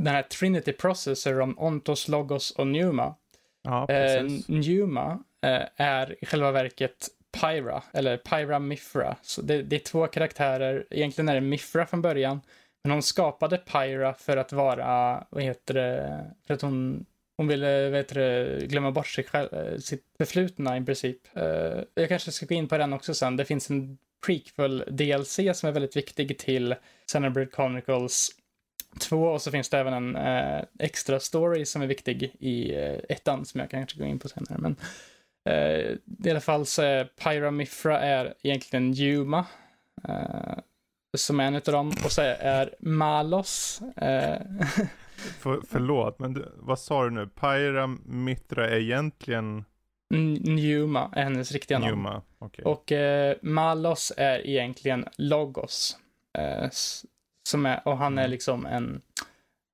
den här Trinity Processor om Ontos, Logos och Numa. Ja, eh, Numa eh, är i själva verket Pyra, eller Pyra Mifra. Så det, det, är två karaktärer. Egentligen är det Mifra från början. Men hon skapade Pyra för att vara, vad heter det, för att hon, hon ville vet du, glömma bort sig själv, eh, sitt förflutna i princip. Uh, jag kanske ska gå in på den också sen. Det finns en prequel DLC som är väldigt viktig till Xenoblade Chronicles 2 och så finns det även en uh, extra story som är viktig i uh, ettan som jag kanske går in på senare. Men uh, i alla fall så är Pyramifra är egentligen Yuma. Uh, som är en av dem. Och så är Malos. [LAUGHS] För, förlåt, men du, vad sa du nu? Pyra Mitra är egentligen? Numa är hennes riktiga namn. Numa, okay. Och eh, Malos är egentligen Logos. Som är, och han är mm. liksom en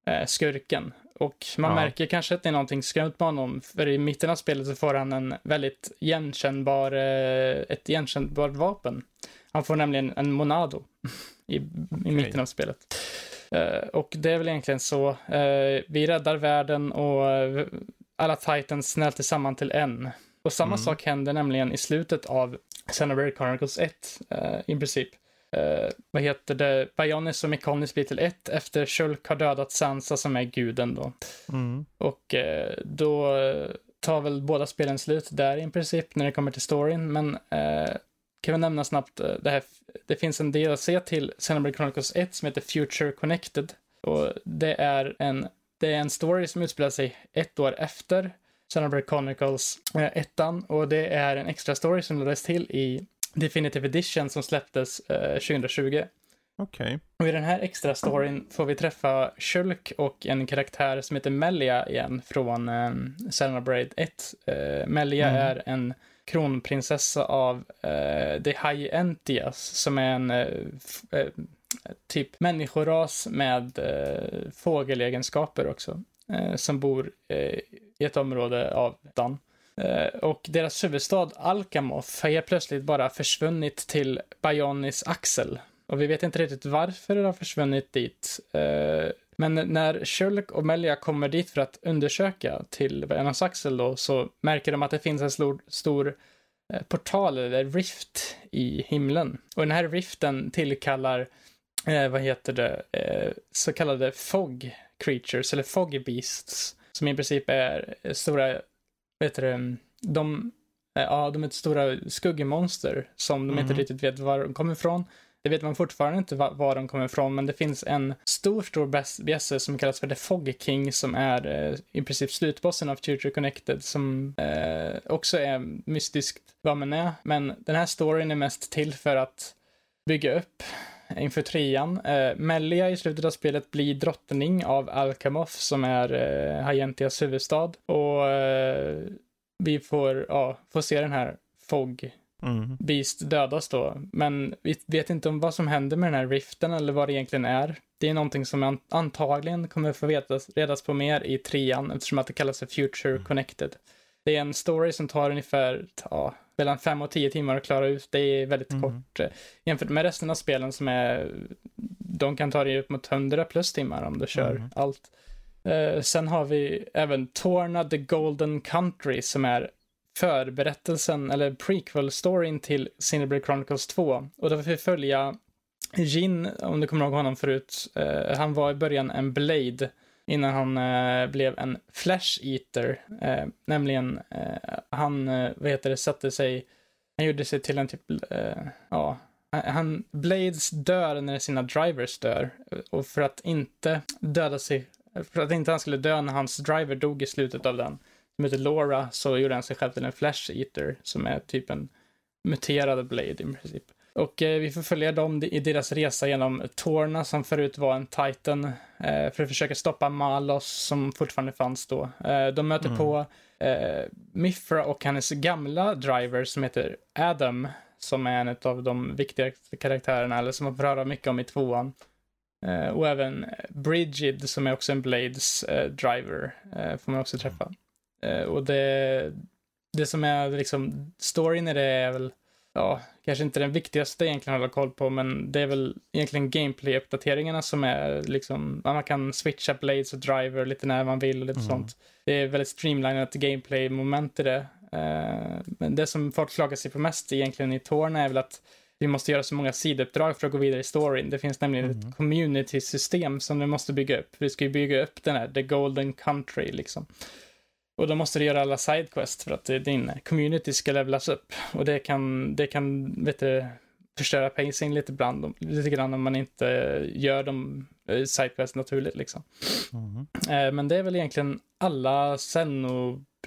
eh, skurken. Och man ja. märker kanske att det är någonting skumt med honom, för i mitten av spelet så får han en väldigt igenkännbar, eh, ett igenkännbart vapen. Han får nämligen en Monado [LAUGHS] i, i okay. mitten av spelet. Uh, och det är väl egentligen så. Uh, vi räddar världen och uh, alla titans smälter samman till en. Och samma mm. sak händer nämligen i slutet av Xenoblade Chronicles 1 i princip. Vad heter det? Bionis och Mekonis blir till ett efter Shulk har dödat Sansa som är guden då. Mm. Och då tar väl båda spelen slut där i princip när det kommer till storyn. Men kan vi nämna snabbt, eh, det, här, det finns en DLC till Xenoblade Chronicles 1 som heter Future Connected. Och det är en, det är en story som utspelar sig ett år efter Xenoblade Chronicles 1 eh, och det är en extra story som lades till i Definitive Edition som släpptes eh, 2020. Okej. Okay. Och i den här extra storyn får vi träffa Shulk och en karaktär som heter Melia igen från eh, Xenoblade 1. Eh, Melia mm. är en kronprinsessa av eh, The High Entias som är en eh, eh, typ människoras med eh, fågelegenskaper också. Eh, som bor i ett område av Dan. Eh, och deras huvudstad Alcamoth har helt plötsligt bara försvunnit till Bionis axel. Och vi vet inte riktigt varför det har försvunnit dit. Eh, men när Sherlock och Melia kommer dit för att undersöka till Bionis axel då, så märker de att det finns en stor, stor portal eller rift i himlen. Och den här riften tillkallar, eh, vad heter det, eh, så kallade fog creatures, eller fog beasts, som i princip är stora, heter det, de, eh, ja, de är stora skuggmonster som de mm. inte riktigt vet var de kommer ifrån. Det vet man fortfarande inte var, var de kommer ifrån, men det finns en stor, stor bjässe som kallas för The Fog King som är eh, i princip slutbossen av Future Connected som eh, också är mystiskt vad man är. Men den här storyn är mest till för att bygga upp inför trean. Eh, Melia i slutet av spelet blir drottning av Alcamoth som är eh, Hagentias huvudstad. Och eh, vi får, ja, får se den här Fog Mm. Beast dödas då, men vi vet inte om vad som händer med den här riften eller vad det egentligen är. Det är någonting som antagligen kommer få vetas, redas på mer i trean eftersom att det kallas för Future mm. Connected. Det är en story som tar ungefär ja, mellan fem och tio timmar att klara ut. Det är väldigt mm. kort eh, jämfört med resten av spelen som är, de kan ta dig upp mot 100 plus timmar om du kör mm. allt. Uh, sen har vi även Torna the Golden Country som är förberättelsen, eller prequel-storyn till Cineblade Chronicles 2. Och då får vi följa Jin, om du kommer ihåg honom förut. Uh, han var i början en Blade innan han eh, blev en Flash Eater. Eh, nämligen, eh, han, eh, vad heter det, satte sig, han gjorde sig till en typ, eh, ja, han, Blades dör när sina drivers dör. Och för att inte döda sig, för att inte han skulle dö när hans driver dog i slutet av den, som heter Laura så gjorde han sig själv till en Flash Eater som är typ en muterad Blade i princip. Och eh, vi får följa dem i deras resa genom Torna som förut var en Titan eh, för att försöka stoppa Malos som fortfarande fanns då. Eh, de möter mm. på Mifra och hennes gamla driver som heter Adam som är en av de viktigaste karaktärerna eller som man får höra mycket om i tvåan. Och även Brigid som är också en Blades driver får man också träffa. Eh, och det, det som är liksom, storyn i det är väl, ja, kanske inte den viktigaste egentligen att hålla koll på, men det är väl egentligen gameplay-uppdateringarna som är liksom, man kan switcha blades och driver lite när man vill och lite mm. sånt. Det är väldigt streamlinat gameplay-moment i det. Uh, men det som folk klagar sig på mest egentligen i Torna är väl att vi måste göra så många sidouppdrag för att gå vidare i storyn. Det finns nämligen mm. ett community-system som vi måste bygga upp. Vi ska ju bygga upp den här, the golden country liksom. Och då måste du göra alla sidequests för att din community ska levlas upp. Och det kan, det kan vet du, förstöra pacing lite, ibland, lite grann om man inte gör de eh, sidequests naturligt liksom. Mm. Men det är väl egentligen alla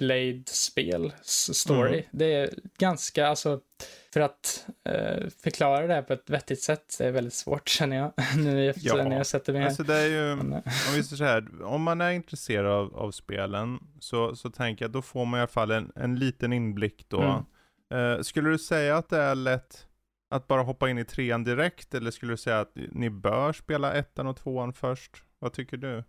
Xenoblade-spel story. Mm. Det är ganska, alltså, för att uh, förklara det här på ett vettigt sätt är väldigt svårt [LAUGHS] känner jag. nu efter ja. när jag sätter mig alltså det är ju, Men, om vi säger så här, om man är intresserad av, av spelen så, så tänker jag då får man i alla fall en, en liten inblick då. Mm. Uh, skulle du säga att det är lätt att bara hoppa in i trean direkt eller skulle du säga att ni bör spela ettan och tvåan först? Vad tycker du?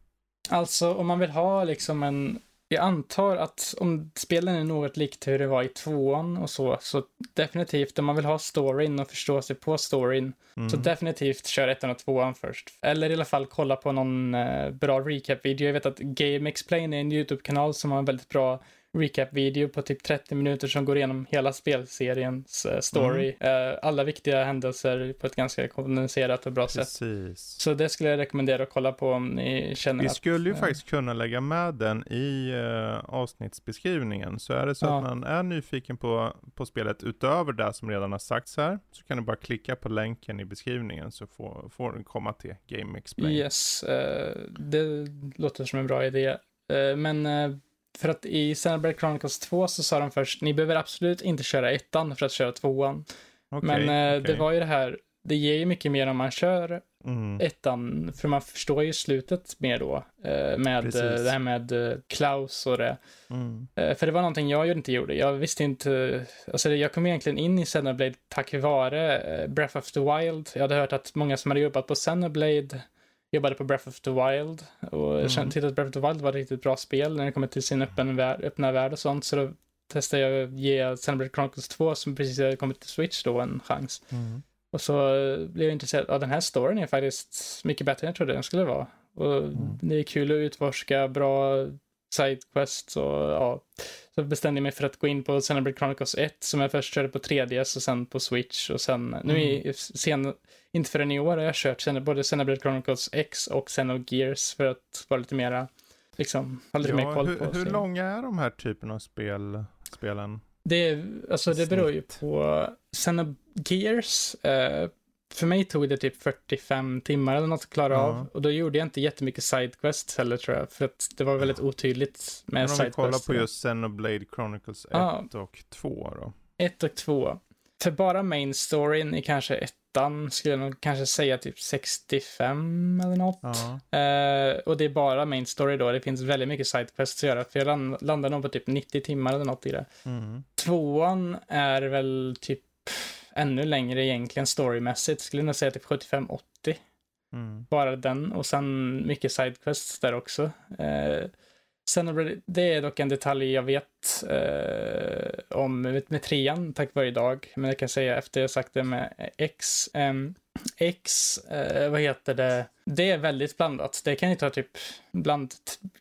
Alltså om man vill ha liksom en jag antar att om spelen är något likt hur det var i tvåan och så, så definitivt om man vill ha storyn och förstå sig på storyn, mm. så definitivt kör ettan och tvåan först. Eller i alla fall kolla på någon uh, bra recap-video. Jag vet att Game Explain är en YouTube-kanal som har en väldigt bra recap-video på typ 30 minuter som går igenom hela spelseriens uh, story. Mm. Uh, alla viktiga händelser på ett ganska kondenserat och bra Precis. sätt. Så det skulle jag rekommendera att kolla på om ni känner Vi att, skulle ju uh, faktiskt kunna lägga med den i avsnittsbeskrivningen. Så är det så ja. att man är nyfiken på, på spelet utöver det som redan har sagts här, så kan du bara klicka på länken i beskrivningen så får, får den komma till Game Explain. Yes, det låter som en bra idé. men för att i Xenoblade Chronicles 2 så sa de först, ni behöver absolut inte köra ettan för att köra tvåan. Okay, Men eh, okay. det var ju det här, det ger ju mycket mer om man kör mm. ettan, för man förstår ju slutet mer då. Eh, med Precis. det här med eh, Klaus och det. Mm. Eh, för det var någonting jag inte gjorde. Jag visste inte, alltså jag kom egentligen in i Xenoblade tack vare eh, Breath of the Wild. Jag hade hört att många som hade jobbat på Xenoblade jobbade på Breath of the Wild och mm. kände till att Breath of the Wild var ett riktigt bra spel när det kommer till sin öppen värld, öppna värld och sånt. Så då testade jag att ge Xenoblade Chronicles 2 som precis hade kommit till Switch då en chans. Mm. Och så blev jag intresserad av den här storyn är faktiskt mycket bättre än jag trodde den skulle vara. Och mm. det är kul att utforska, bra sidequests och ja. Så bestämde jag mig för att gå in på Xenoblade Chronicles 1 som jag först körde på 3DS och sen på Switch och sen mm. nu i sen inte förrän i år har jag kört både Xenoblade Chronicles X och Xenogears för att vara lite mera, liksom, ha lite ja, mer koll hur, på. Hur så. långa är de här typen av spel, spelen? Det, alltså, det beror ju på Xenogears. Eh, för mig tog det typ 45 timmar eller något att klara ja. av. Och då gjorde jag inte jättemycket sidequests heller tror jag. För att det var väldigt otydligt med sidequests. Om vi kollar på just Xenoblade Chronicles 1 ja. och 2 då. 1 och 2. För bara main storyn i kanske ett ettan skulle jag nog kanske säga typ 65 eller något. Ja. Uh, och det är bara main story då. Det finns väldigt mycket sidequests att göra. För jag land, landar nog på typ 90 timmar eller något i det. Mm. Tvåan är väl typ ännu längre egentligen storymässigt. Skulle nog säga typ 75-80. Mm. Bara den och sen mycket sidequests där också. Uh, Xenoblade, det är dock en detalj jag vet eh, om med, trean tack vare idag. Men jag kan säga efter jag sagt det med X. Eh, X, eh, vad heter det? Det är väldigt blandat. Det kan ju ta typ, bland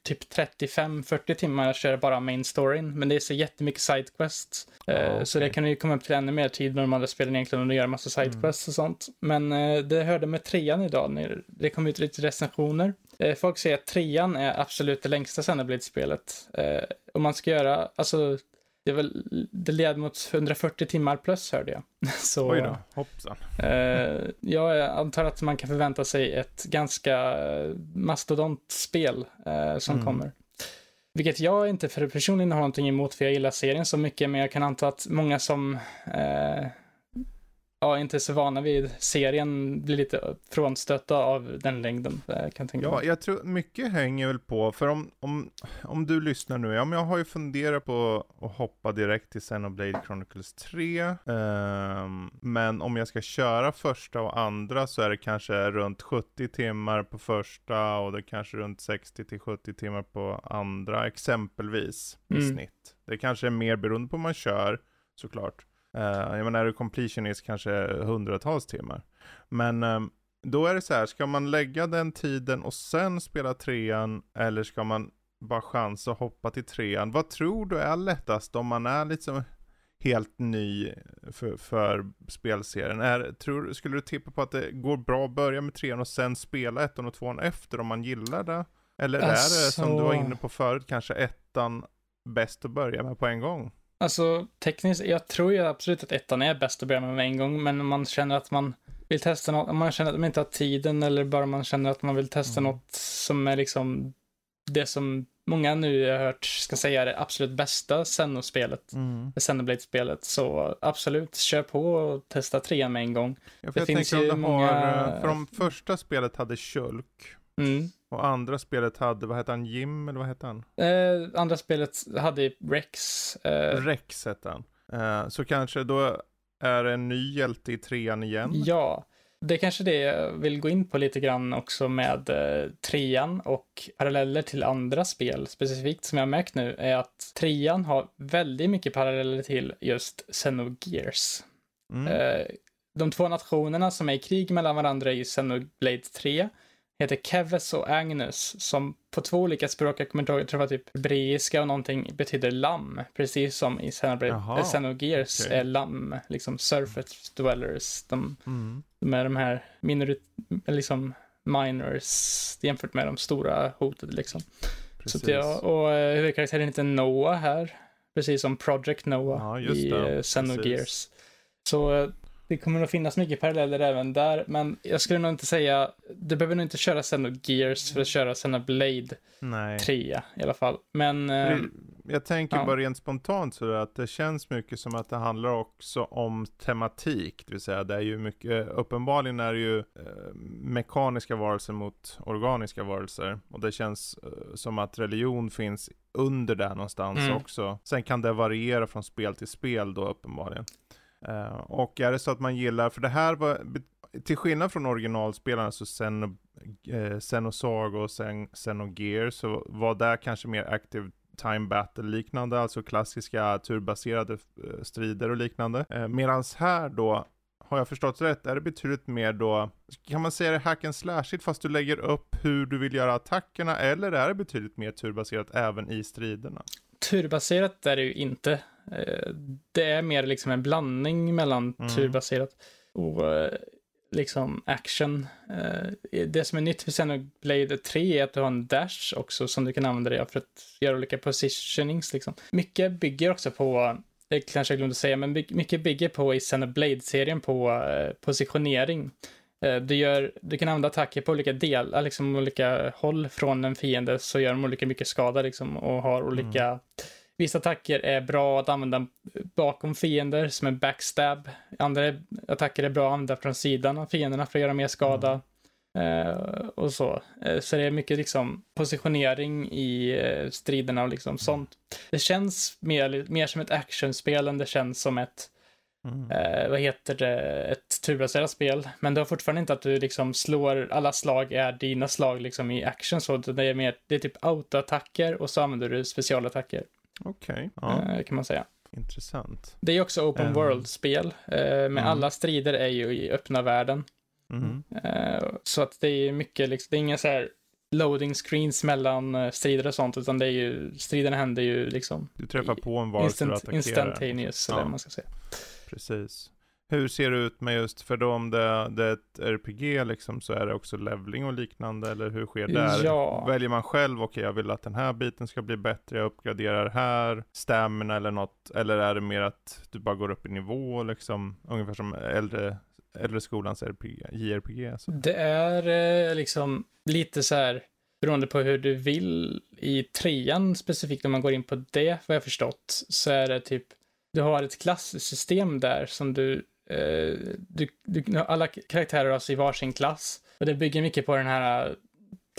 typ 35-40 timmar att köra bara main storyn. Men det är så jättemycket sidequests. Eh, oh, okay. Så det kan ju komma upp till ännu mer tid när de andra spelen egentligen och göra massa sidequests mm. och sånt. Men eh, det hörde med trean idag när det kom ut lite recensioner. Eh, folk säger att trean är absolut det längsta Xenoblade-spelet. Om man ska göra, alltså, det, väl, det led mot 140 timmar plus hörde jag. [LAUGHS] Så, Oj då, hoppsan. Eh, jag antar att man kan förvänta sig ett ganska mastodontspel eh, som mm. kommer. Vilket jag inte för personligen har någonting emot, för jag gillar serien så mycket, men jag kan anta att många som eh, ja, inte så vana vid serien blir lite frånstötta av den längden. Eh, kan jag tänka ja, jag tror mycket hänger väl på, för om, om, om du lyssnar nu, ja men jag har ju funderat på att hoppa direkt till Xenoblade Chronicles 3, um, ehm, men om jag ska köra första och andra så är det kanske runt 70 timmar på första och det är kanske runt 60 till 70 timmar på andra, exempelvis, i mm. snitt. Det kanske är mer beroende på hur man kör, såklart. Uh, jag menar, är du completionist kanske hundratals timmar. Men um, då är det så här, ska man lägga den tiden och sen spela trean, eller ska man bara chansa och hoppa till trean? Vad tror du är lättast om man är liksom helt ny för, för spelserien? Är, tror, skulle du tippa på att det går bra att börja med trean och sen spela ettan och tvåan efter om man gillar det? Eller alltså... är det som du var inne på förut, kanske ettan bäst att börja med på en gång? Alltså tekniskt, jag tror ju absolut att ettan är bäst att börja med med en gång, men om man känner att man vill testa något, om man känner att man inte har tiden eller bara man känner att man vill testa mm. något som är liksom det som många nu har hört ska säga är det absolut bästa Xeno-spelet, mm. Xenoblade-spelet. Så absolut, kör på och testa trean med en gång. Ja, det finns ju många... Har, för de första spelet hade Shulk. Mm. Och andra spelet hade, vad hette han, Jim eller vad hette han? Eh, andra spelet hade Rex. Eh... Rex hette han. Eh, så kanske då är det en ny hjälte i trean igen? Ja, det är kanske det jag vill gå in på lite grann också med eh, trean och paralleller till andra spel specifikt som jag har märkt nu är att trean har väldigt mycket paralleller till just Xenogears. Mm. Eh, de två nationerna som är i krig mellan varandra i Xenoblade 3 heter Keves och Agnes som på två olika språk, jag kommer inte ihåg, jag tror det var typ hebreiska och någonting, betyder lamm. Precis som i Xenogears okay. är lamm, liksom surface dwellers. De, mm. de är de här minorit, liksom minors jämfört med de stora hotet liksom. Precis. Så ja, och uh, huvudkaraktären heter Noah här, precis som Project Noah ja, i uh, Xenogears. Så det kommer att finnas mycket paralleller även där, men jag skulle nog inte säga, du behöver nog inte köra Xenogears för att köra Xenoblade Nej. 3 i alla fall. Men... Eh, jag tänker ja. bara rent spontant så att det känns mycket som att det handlar också om tematik, det vill säga det är ju mycket, uppenbarligen är det ju eh, mekaniska varelser mot organiska varelser och det känns eh, som att religion finns under där någonstans mm. också. Sen kan det variera från spel till spel då uppenbarligen. Uh, och är det så att man gillar, för det här var, till skillnad från originalspelarna, så eh, Sen, eh, Xenosaga och Xen, Xenogear, så var det kanske mer active time battle liknande, alltså klassiska turbaserade eh, strider och liknande. Eh, Medan här då, har jag förstått rätt, är det betydligt mer då, kan man säga det hack and slashigt fast du lägger upp hur du vill göra attackerna, eller är det betydligt mer turbaserat även i striderna? Turbaserat är det ju inte. Eh, det är mer liksom en blandning mellan mm. turbaserat och eh, liksom action. Eh, det som är nytt för Xenoblade 3 är att du har en dash också som du kan använda dig av för att göra olika positionings liksom. Mycket bygger också på det kanske jag glömde säga, men mycket bygger på i Xenoblade-serien på positionering. Du, gör, du kan använda attacker på olika delar, liksom olika håll från en fiende så gör de olika mycket skada liksom och har olika mm Vissa attacker är bra att använda bakom fiender som en backstab. Andra attacker är bra att använda från sidan av fienderna för att göra mer skada. Mm. Uh, och så. Uh, så det är mycket liksom positionering i uh, striderna och liksom sånt. Det känns mer, mer som ett actionspel än det känns som ett Mm. vad heter det, ett turbaserat spel. Men det har fortfarande inte att du liksom slår, alla slag är dina slag liksom i action så det är mer, det är typ autoattacker och så använder du specialattacker. Okej. Okay. Ja. Eh, kan man säga. Intressant. Det är också open um, world-spel. Eh, med mm. alla strider är ju i öppna världen. Mm. Eh, så att det är mycket, liksom, det är inga så här loading screens mellan strider och sånt, utan det är ju, striderna händer ju liksom. Du träffar på en varelse instant, du attackerar. Instantaneous, ja. eller vad man ska säga. Precis. Hur ser det ut med just, för då om det, det är ett RPG liksom så är det också levling och liknande eller hur sker det? Ja. Väljer man själv, okej okay, jag vill att den här biten ska bli bättre, jag uppgraderar här, stamina eller något, eller är det mer att du bara går upp i nivå liksom, ungefär som äldre, äldre skolans RPG, JRPG? Så. Det är eh, liksom lite så här, beroende på hur du vill i trean specifikt, om man går in på det, vad jag förstått, så är det typ du har ett klassystem där som du Eh, du, du, alla karaktärer har sig varsin klass. Och det bygger mycket på den här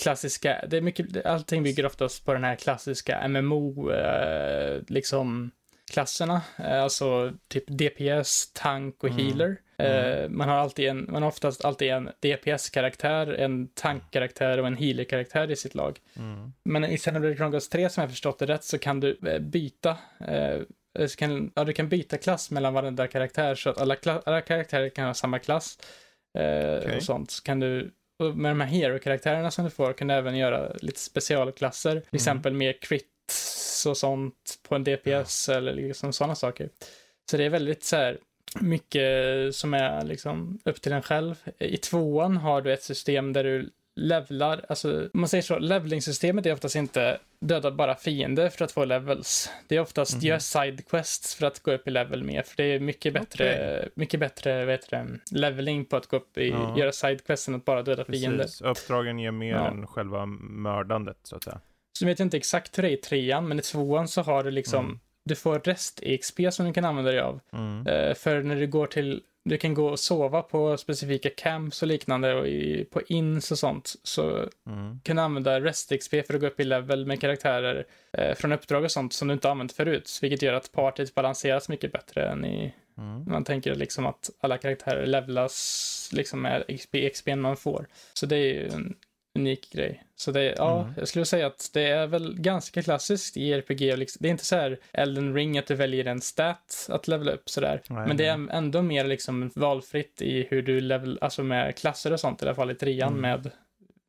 klassiska, det är mycket, allting bygger oftast på den här klassiska MMO, eh, liksom, klasserna. Eh, alltså typ DPS, tank och mm. healer. Mm. Eh, man har alltid en, man har oftast alltid en DPS-karaktär, en tankkaraktär och en healer-karaktär i sitt lag. Mm. Men i Xenoblade Chronicles 3, som jag förstått det rätt, så kan du eh, byta eh, Eh, så kan, ja, du kan byta klass mellan varenda karaktär så att alla, alla karaktärer kan ha samma klass. Eh, okay. Och sånt. Så kan du, med de här hero-karaktärerna som du får kan du även göra lite specialklasser. Till mm. exempel mer crits och sånt på en DPS ja. eller liksom sådana saker. Så det är väldigt så här mycket som är liksom upp till en själv. I tvåan har du ett system där du levlar, alltså man säger så, levlingsystemet är oftast inte döda bara fiender för att få levels. Det är oftast mm. gör sidequests för att gå upp i level mer, för det är mycket bättre, okay. mycket bättre vet du, leveling på att gå upp i, ja. göra sidequests än att bara döda Precis. fiender. Uppdragen ger mer ja. än själva mördandet så att säga. Så vet jag inte exakt hur det är i trean, men i tvåan så har du liksom, mm. du får rest-XP som du kan använda dig av. Mm. Uh, för när du går till du kan gå och sova på specifika camps och liknande och i, på ins och sånt. Så mm. kan du använda rest-XP för att gå upp i level med karaktärer eh, från uppdrag och sånt som du inte använt förut. Vilket gör att partyt balanseras mycket bättre än i... Mm. Man tänker liksom att alla karaktärer levlas liksom med XP, XP man får. Så det är ju en unik grej. Så det, ja, mm. jag skulle säga att det är väl ganska klassiskt i RPG. Liksom. Det är inte så här Elden Ring att du väljer en stat att levela upp sådär. Nej, Men det är ändå mer liksom valfritt i hur du level, alltså med klasser och sånt i alla fall i trean mm. med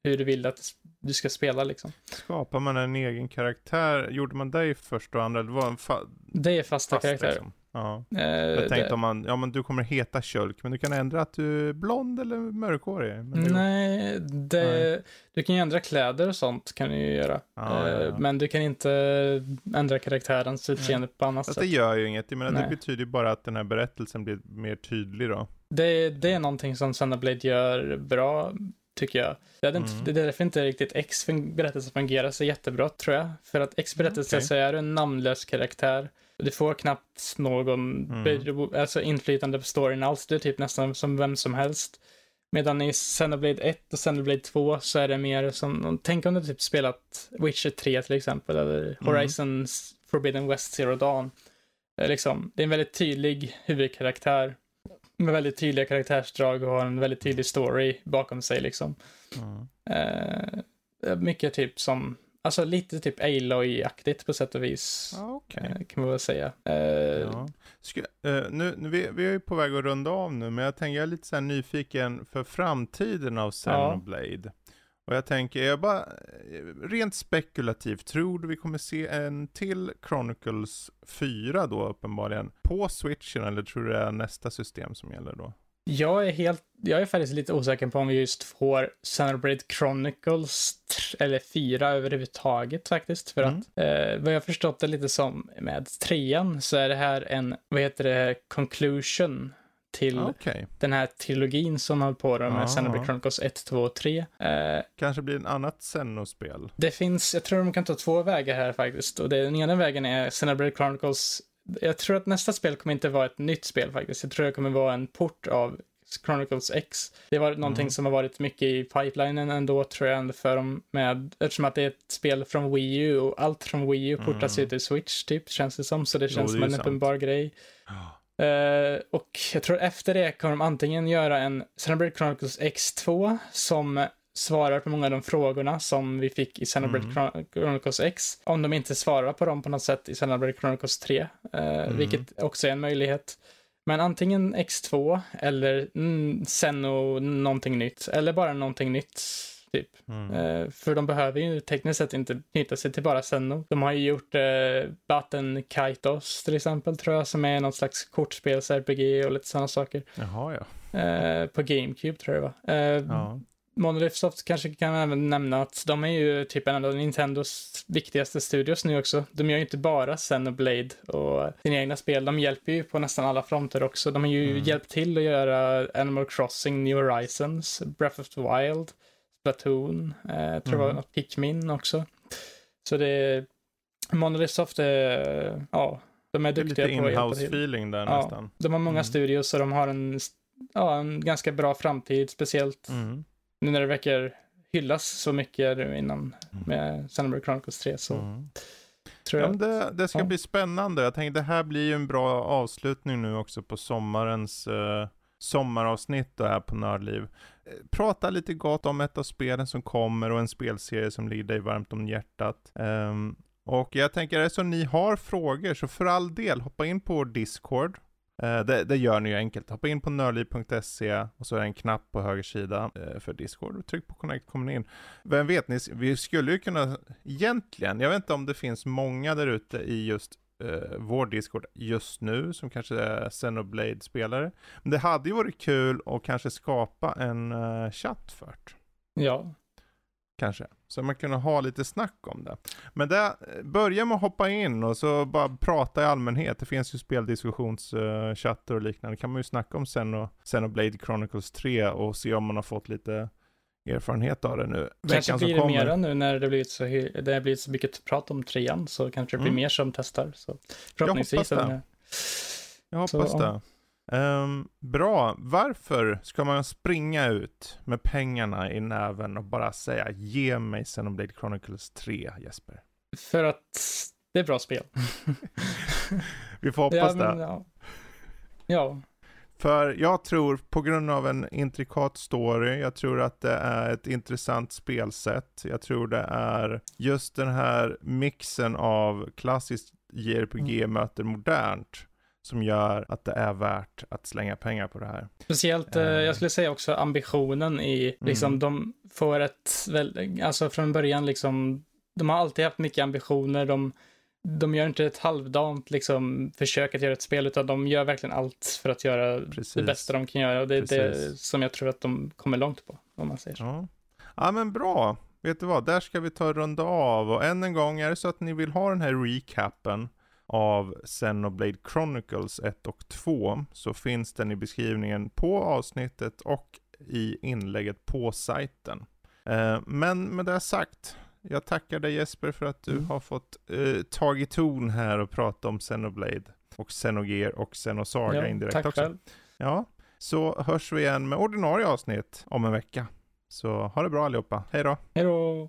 hur du vill att du ska spela liksom. Skapar man en egen karaktär? Gjorde man det först och andra? Det var en fa Det är fasta fast, karaktärer. Liksom. Ja. Eh, jag tänkte det... om man, ja men du kommer heta Kjölk, men du kan ändra att du är blond eller mörkhårig. Nej, det, Nej, du kan ju ändra kläder och sånt kan du ju göra. Ah, eh, ja, ja. Men du kan inte ändra karaktärens utseende på annat Fast sätt. det gör ju inget, jag menar, det betyder ju bara att den här berättelsen blir mer tydlig då. Det, det är någonting som Xenoblade gör bra, tycker jag. Det inte, mm. det är därför inte riktigt X berättelse fungerar så jättebra, tror jag. För att X berättelse okay. så är du en namnlös karaktär du får knappt någon mm. alltså inflytande på storyn alls. Det är typ nästan som vem som helst. Medan i Xenoblade 1 och Xenoblade 2 så är det mer som, tänk om du typ spelat Witcher 3 till exempel, eller mm. Horizon Forbidden West Zero Dawn. Liksom, det är en väldigt tydlig huvudkaraktär med väldigt tydliga karaktärsdrag och har en väldigt tydlig story bakom sig liksom. Mm. Uh, mycket typ som Alltså lite typ Aloy-aktigt på sätt och vis. Okay. Eh, kan man väl säga. Uh, ja. Ska, uh, nu, nu, vi, vi är ju på väg att runda av nu, men jag tänker jag är lite så nyfiken för framtiden av Xenoblade. Ja. Och jag tänker, jag bara, rent spekulativt, tror du vi kommer se en till Chronicles 4 då uppenbarligen på switchen eller tror du det är nästa system som gäller då? Jag är helt, jag är faktiskt lite osäker på om vi just får Xenoblade Chronicles eller fyra överhuvudtaget faktiskt. För mm. att eh, vad jag förstått det lite som med trean så är det här en, vad heter det, conclusion till okay. den här trilogin som har på dem med Xenoblade Chronicles 1, 2 och 3. Eh, Kanske blir en annat Xenospel. Det finns, jag tror de kan ta två vägar här faktiskt. Och det, den ena vägen är Xenoblade Chronicles jag tror att nästa spel kommer inte vara ett nytt spel faktiskt. Jag tror det kommer vara en port av Chronicles X. Det var någonting mm. som har varit mycket i pipelinen ändå tror jag för dem med, eftersom att det är ett spel från Wii U och allt från Wii U portas mm. ju till Switch typ, känns det som. Så det känns jo, det som en uppenbar grej. Uh, och jag tror efter det kommer de antingen göra en Xenoblade Chronicles X2 som svarar på många av de frågorna som vi fick i Xenoblade mm. Chronicles X. Om de inte svarar på dem på något sätt i Xenoblade Chronicles 3, eh, mm. vilket också är en möjlighet. Men antingen X2 eller mm, Xeno någonting nytt, eller bara någonting nytt. Typ. Mm. Eh, för de behöver ju tekniskt sett inte knyta sig till bara Xeno. De har ju gjort eh, Batten Kaitos till exempel, tror jag, som är något slags kortspels-RPG och lite sådana saker. Jaha, ja. Eh, på GameCube tror jag det var. Eh, ja. Monolith Soft kanske kan även nämna att de är ju typ en av Nintendos viktigaste studios nu också. De gör ju inte bara Xenoblade och sina egna spel, de hjälper ju på nästan alla fronter också. De har ju mm. hjälpt till att göra Animal Crossing, New Horizons, Breath of the Wild, Splatoon, eh, tror jag mm. var Pikmin också. Så det är, Monolith Soft är, ja, de är duktiga på att hjälpa till. lite feeling där ja, nästan. De har många mm. studios och de har en, ja, en ganska bra framtid, speciellt mm nu när det verkar hyllas så mycket nu innan mm. med Xenoblade Chronicles 3 så mm. tror jag. Ja, det, det ska ja. bli spännande. Jag tänkte det här blir ju en bra avslutning nu också på sommarens uh, sommaravsnitt då här på Nördliv. Eh, prata lite gott om ett av spelen som kommer och en spelserie som ligger dig varmt om hjärtat. Um, och jag tänker, så ni har frågor så för all del hoppa in på vår Discord. Eh, det, det, gör ni ju enkelt. Hoppa in på nördliv.se och så är det en knapp på höger sida eh, för Discord. Tryck på connect kommer ni in. Vem vet, ni, vi skulle ju kunna, egentligen, jag vet inte om det finns många där ute i just uh, vår Discord just nu som kanske är Xenoblade-spelare. Men det hade ju varit kul att kanske skapa en uh, chatt för Ja, Kanske. Så man kunde ha lite snack om det. Men det, börja med att hoppa in och så bara prata i allmänhet. Det finns ju speldiskussionschattar och liknande. kan man ju snacka om sen och, sen och Blade Chronicles 3 och se om man har fått lite erfarenhet av det nu. Kanske blir det mera nu när det blivit så, det har blivit så mycket prat om trean så kanske det blir mm. mer som testar. Så förhoppningsvis. Jag hoppas det. Jag hoppas så, det. Um, bra. Varför ska man springa ut med pengarna i näven och bara säga ge mig Xenoblade Chronicles 3, Jesper? För att det är bra spel. [LAUGHS] Vi får hoppas ja, men, det. Ja. ja. För jag tror, på grund av en intrikat story, jag tror att det är ett intressant spelsätt. Jag tror det är just den här mixen av klassiskt JRPG mm. möter modernt som gör att det är värt att slänga pengar på det här. Speciellt, uh, jag skulle säga också ambitionen i, liksom, mm. de får ett, väl, alltså från början liksom, de har alltid haft mycket ambitioner, de, de gör inte ett halvdant liksom försök att göra ett spel, utan de gör verkligen allt för att göra Precis. det bästa de kan göra. Och det är Precis. det som jag tror att de kommer långt på, om man säger så. Ja, ja men bra. Vet du vad, där ska vi ta runda av. Och än en gång, är det så att ni vill ha den här recapen, av Xenoblade Chronicles 1 och 2 så finns den i beskrivningen på avsnittet och i inlägget på sajten. Eh, men med det sagt, jag tackar dig Jesper för att du mm. har fått eh, tagit ton här och prata om Xenoblade och Xenogear och Xenosaga ja, indirekt tack också. Själv. Ja, så hörs vi igen med ordinarie avsnitt om en vecka. Så ha det bra allihopa, hej då! Hej då!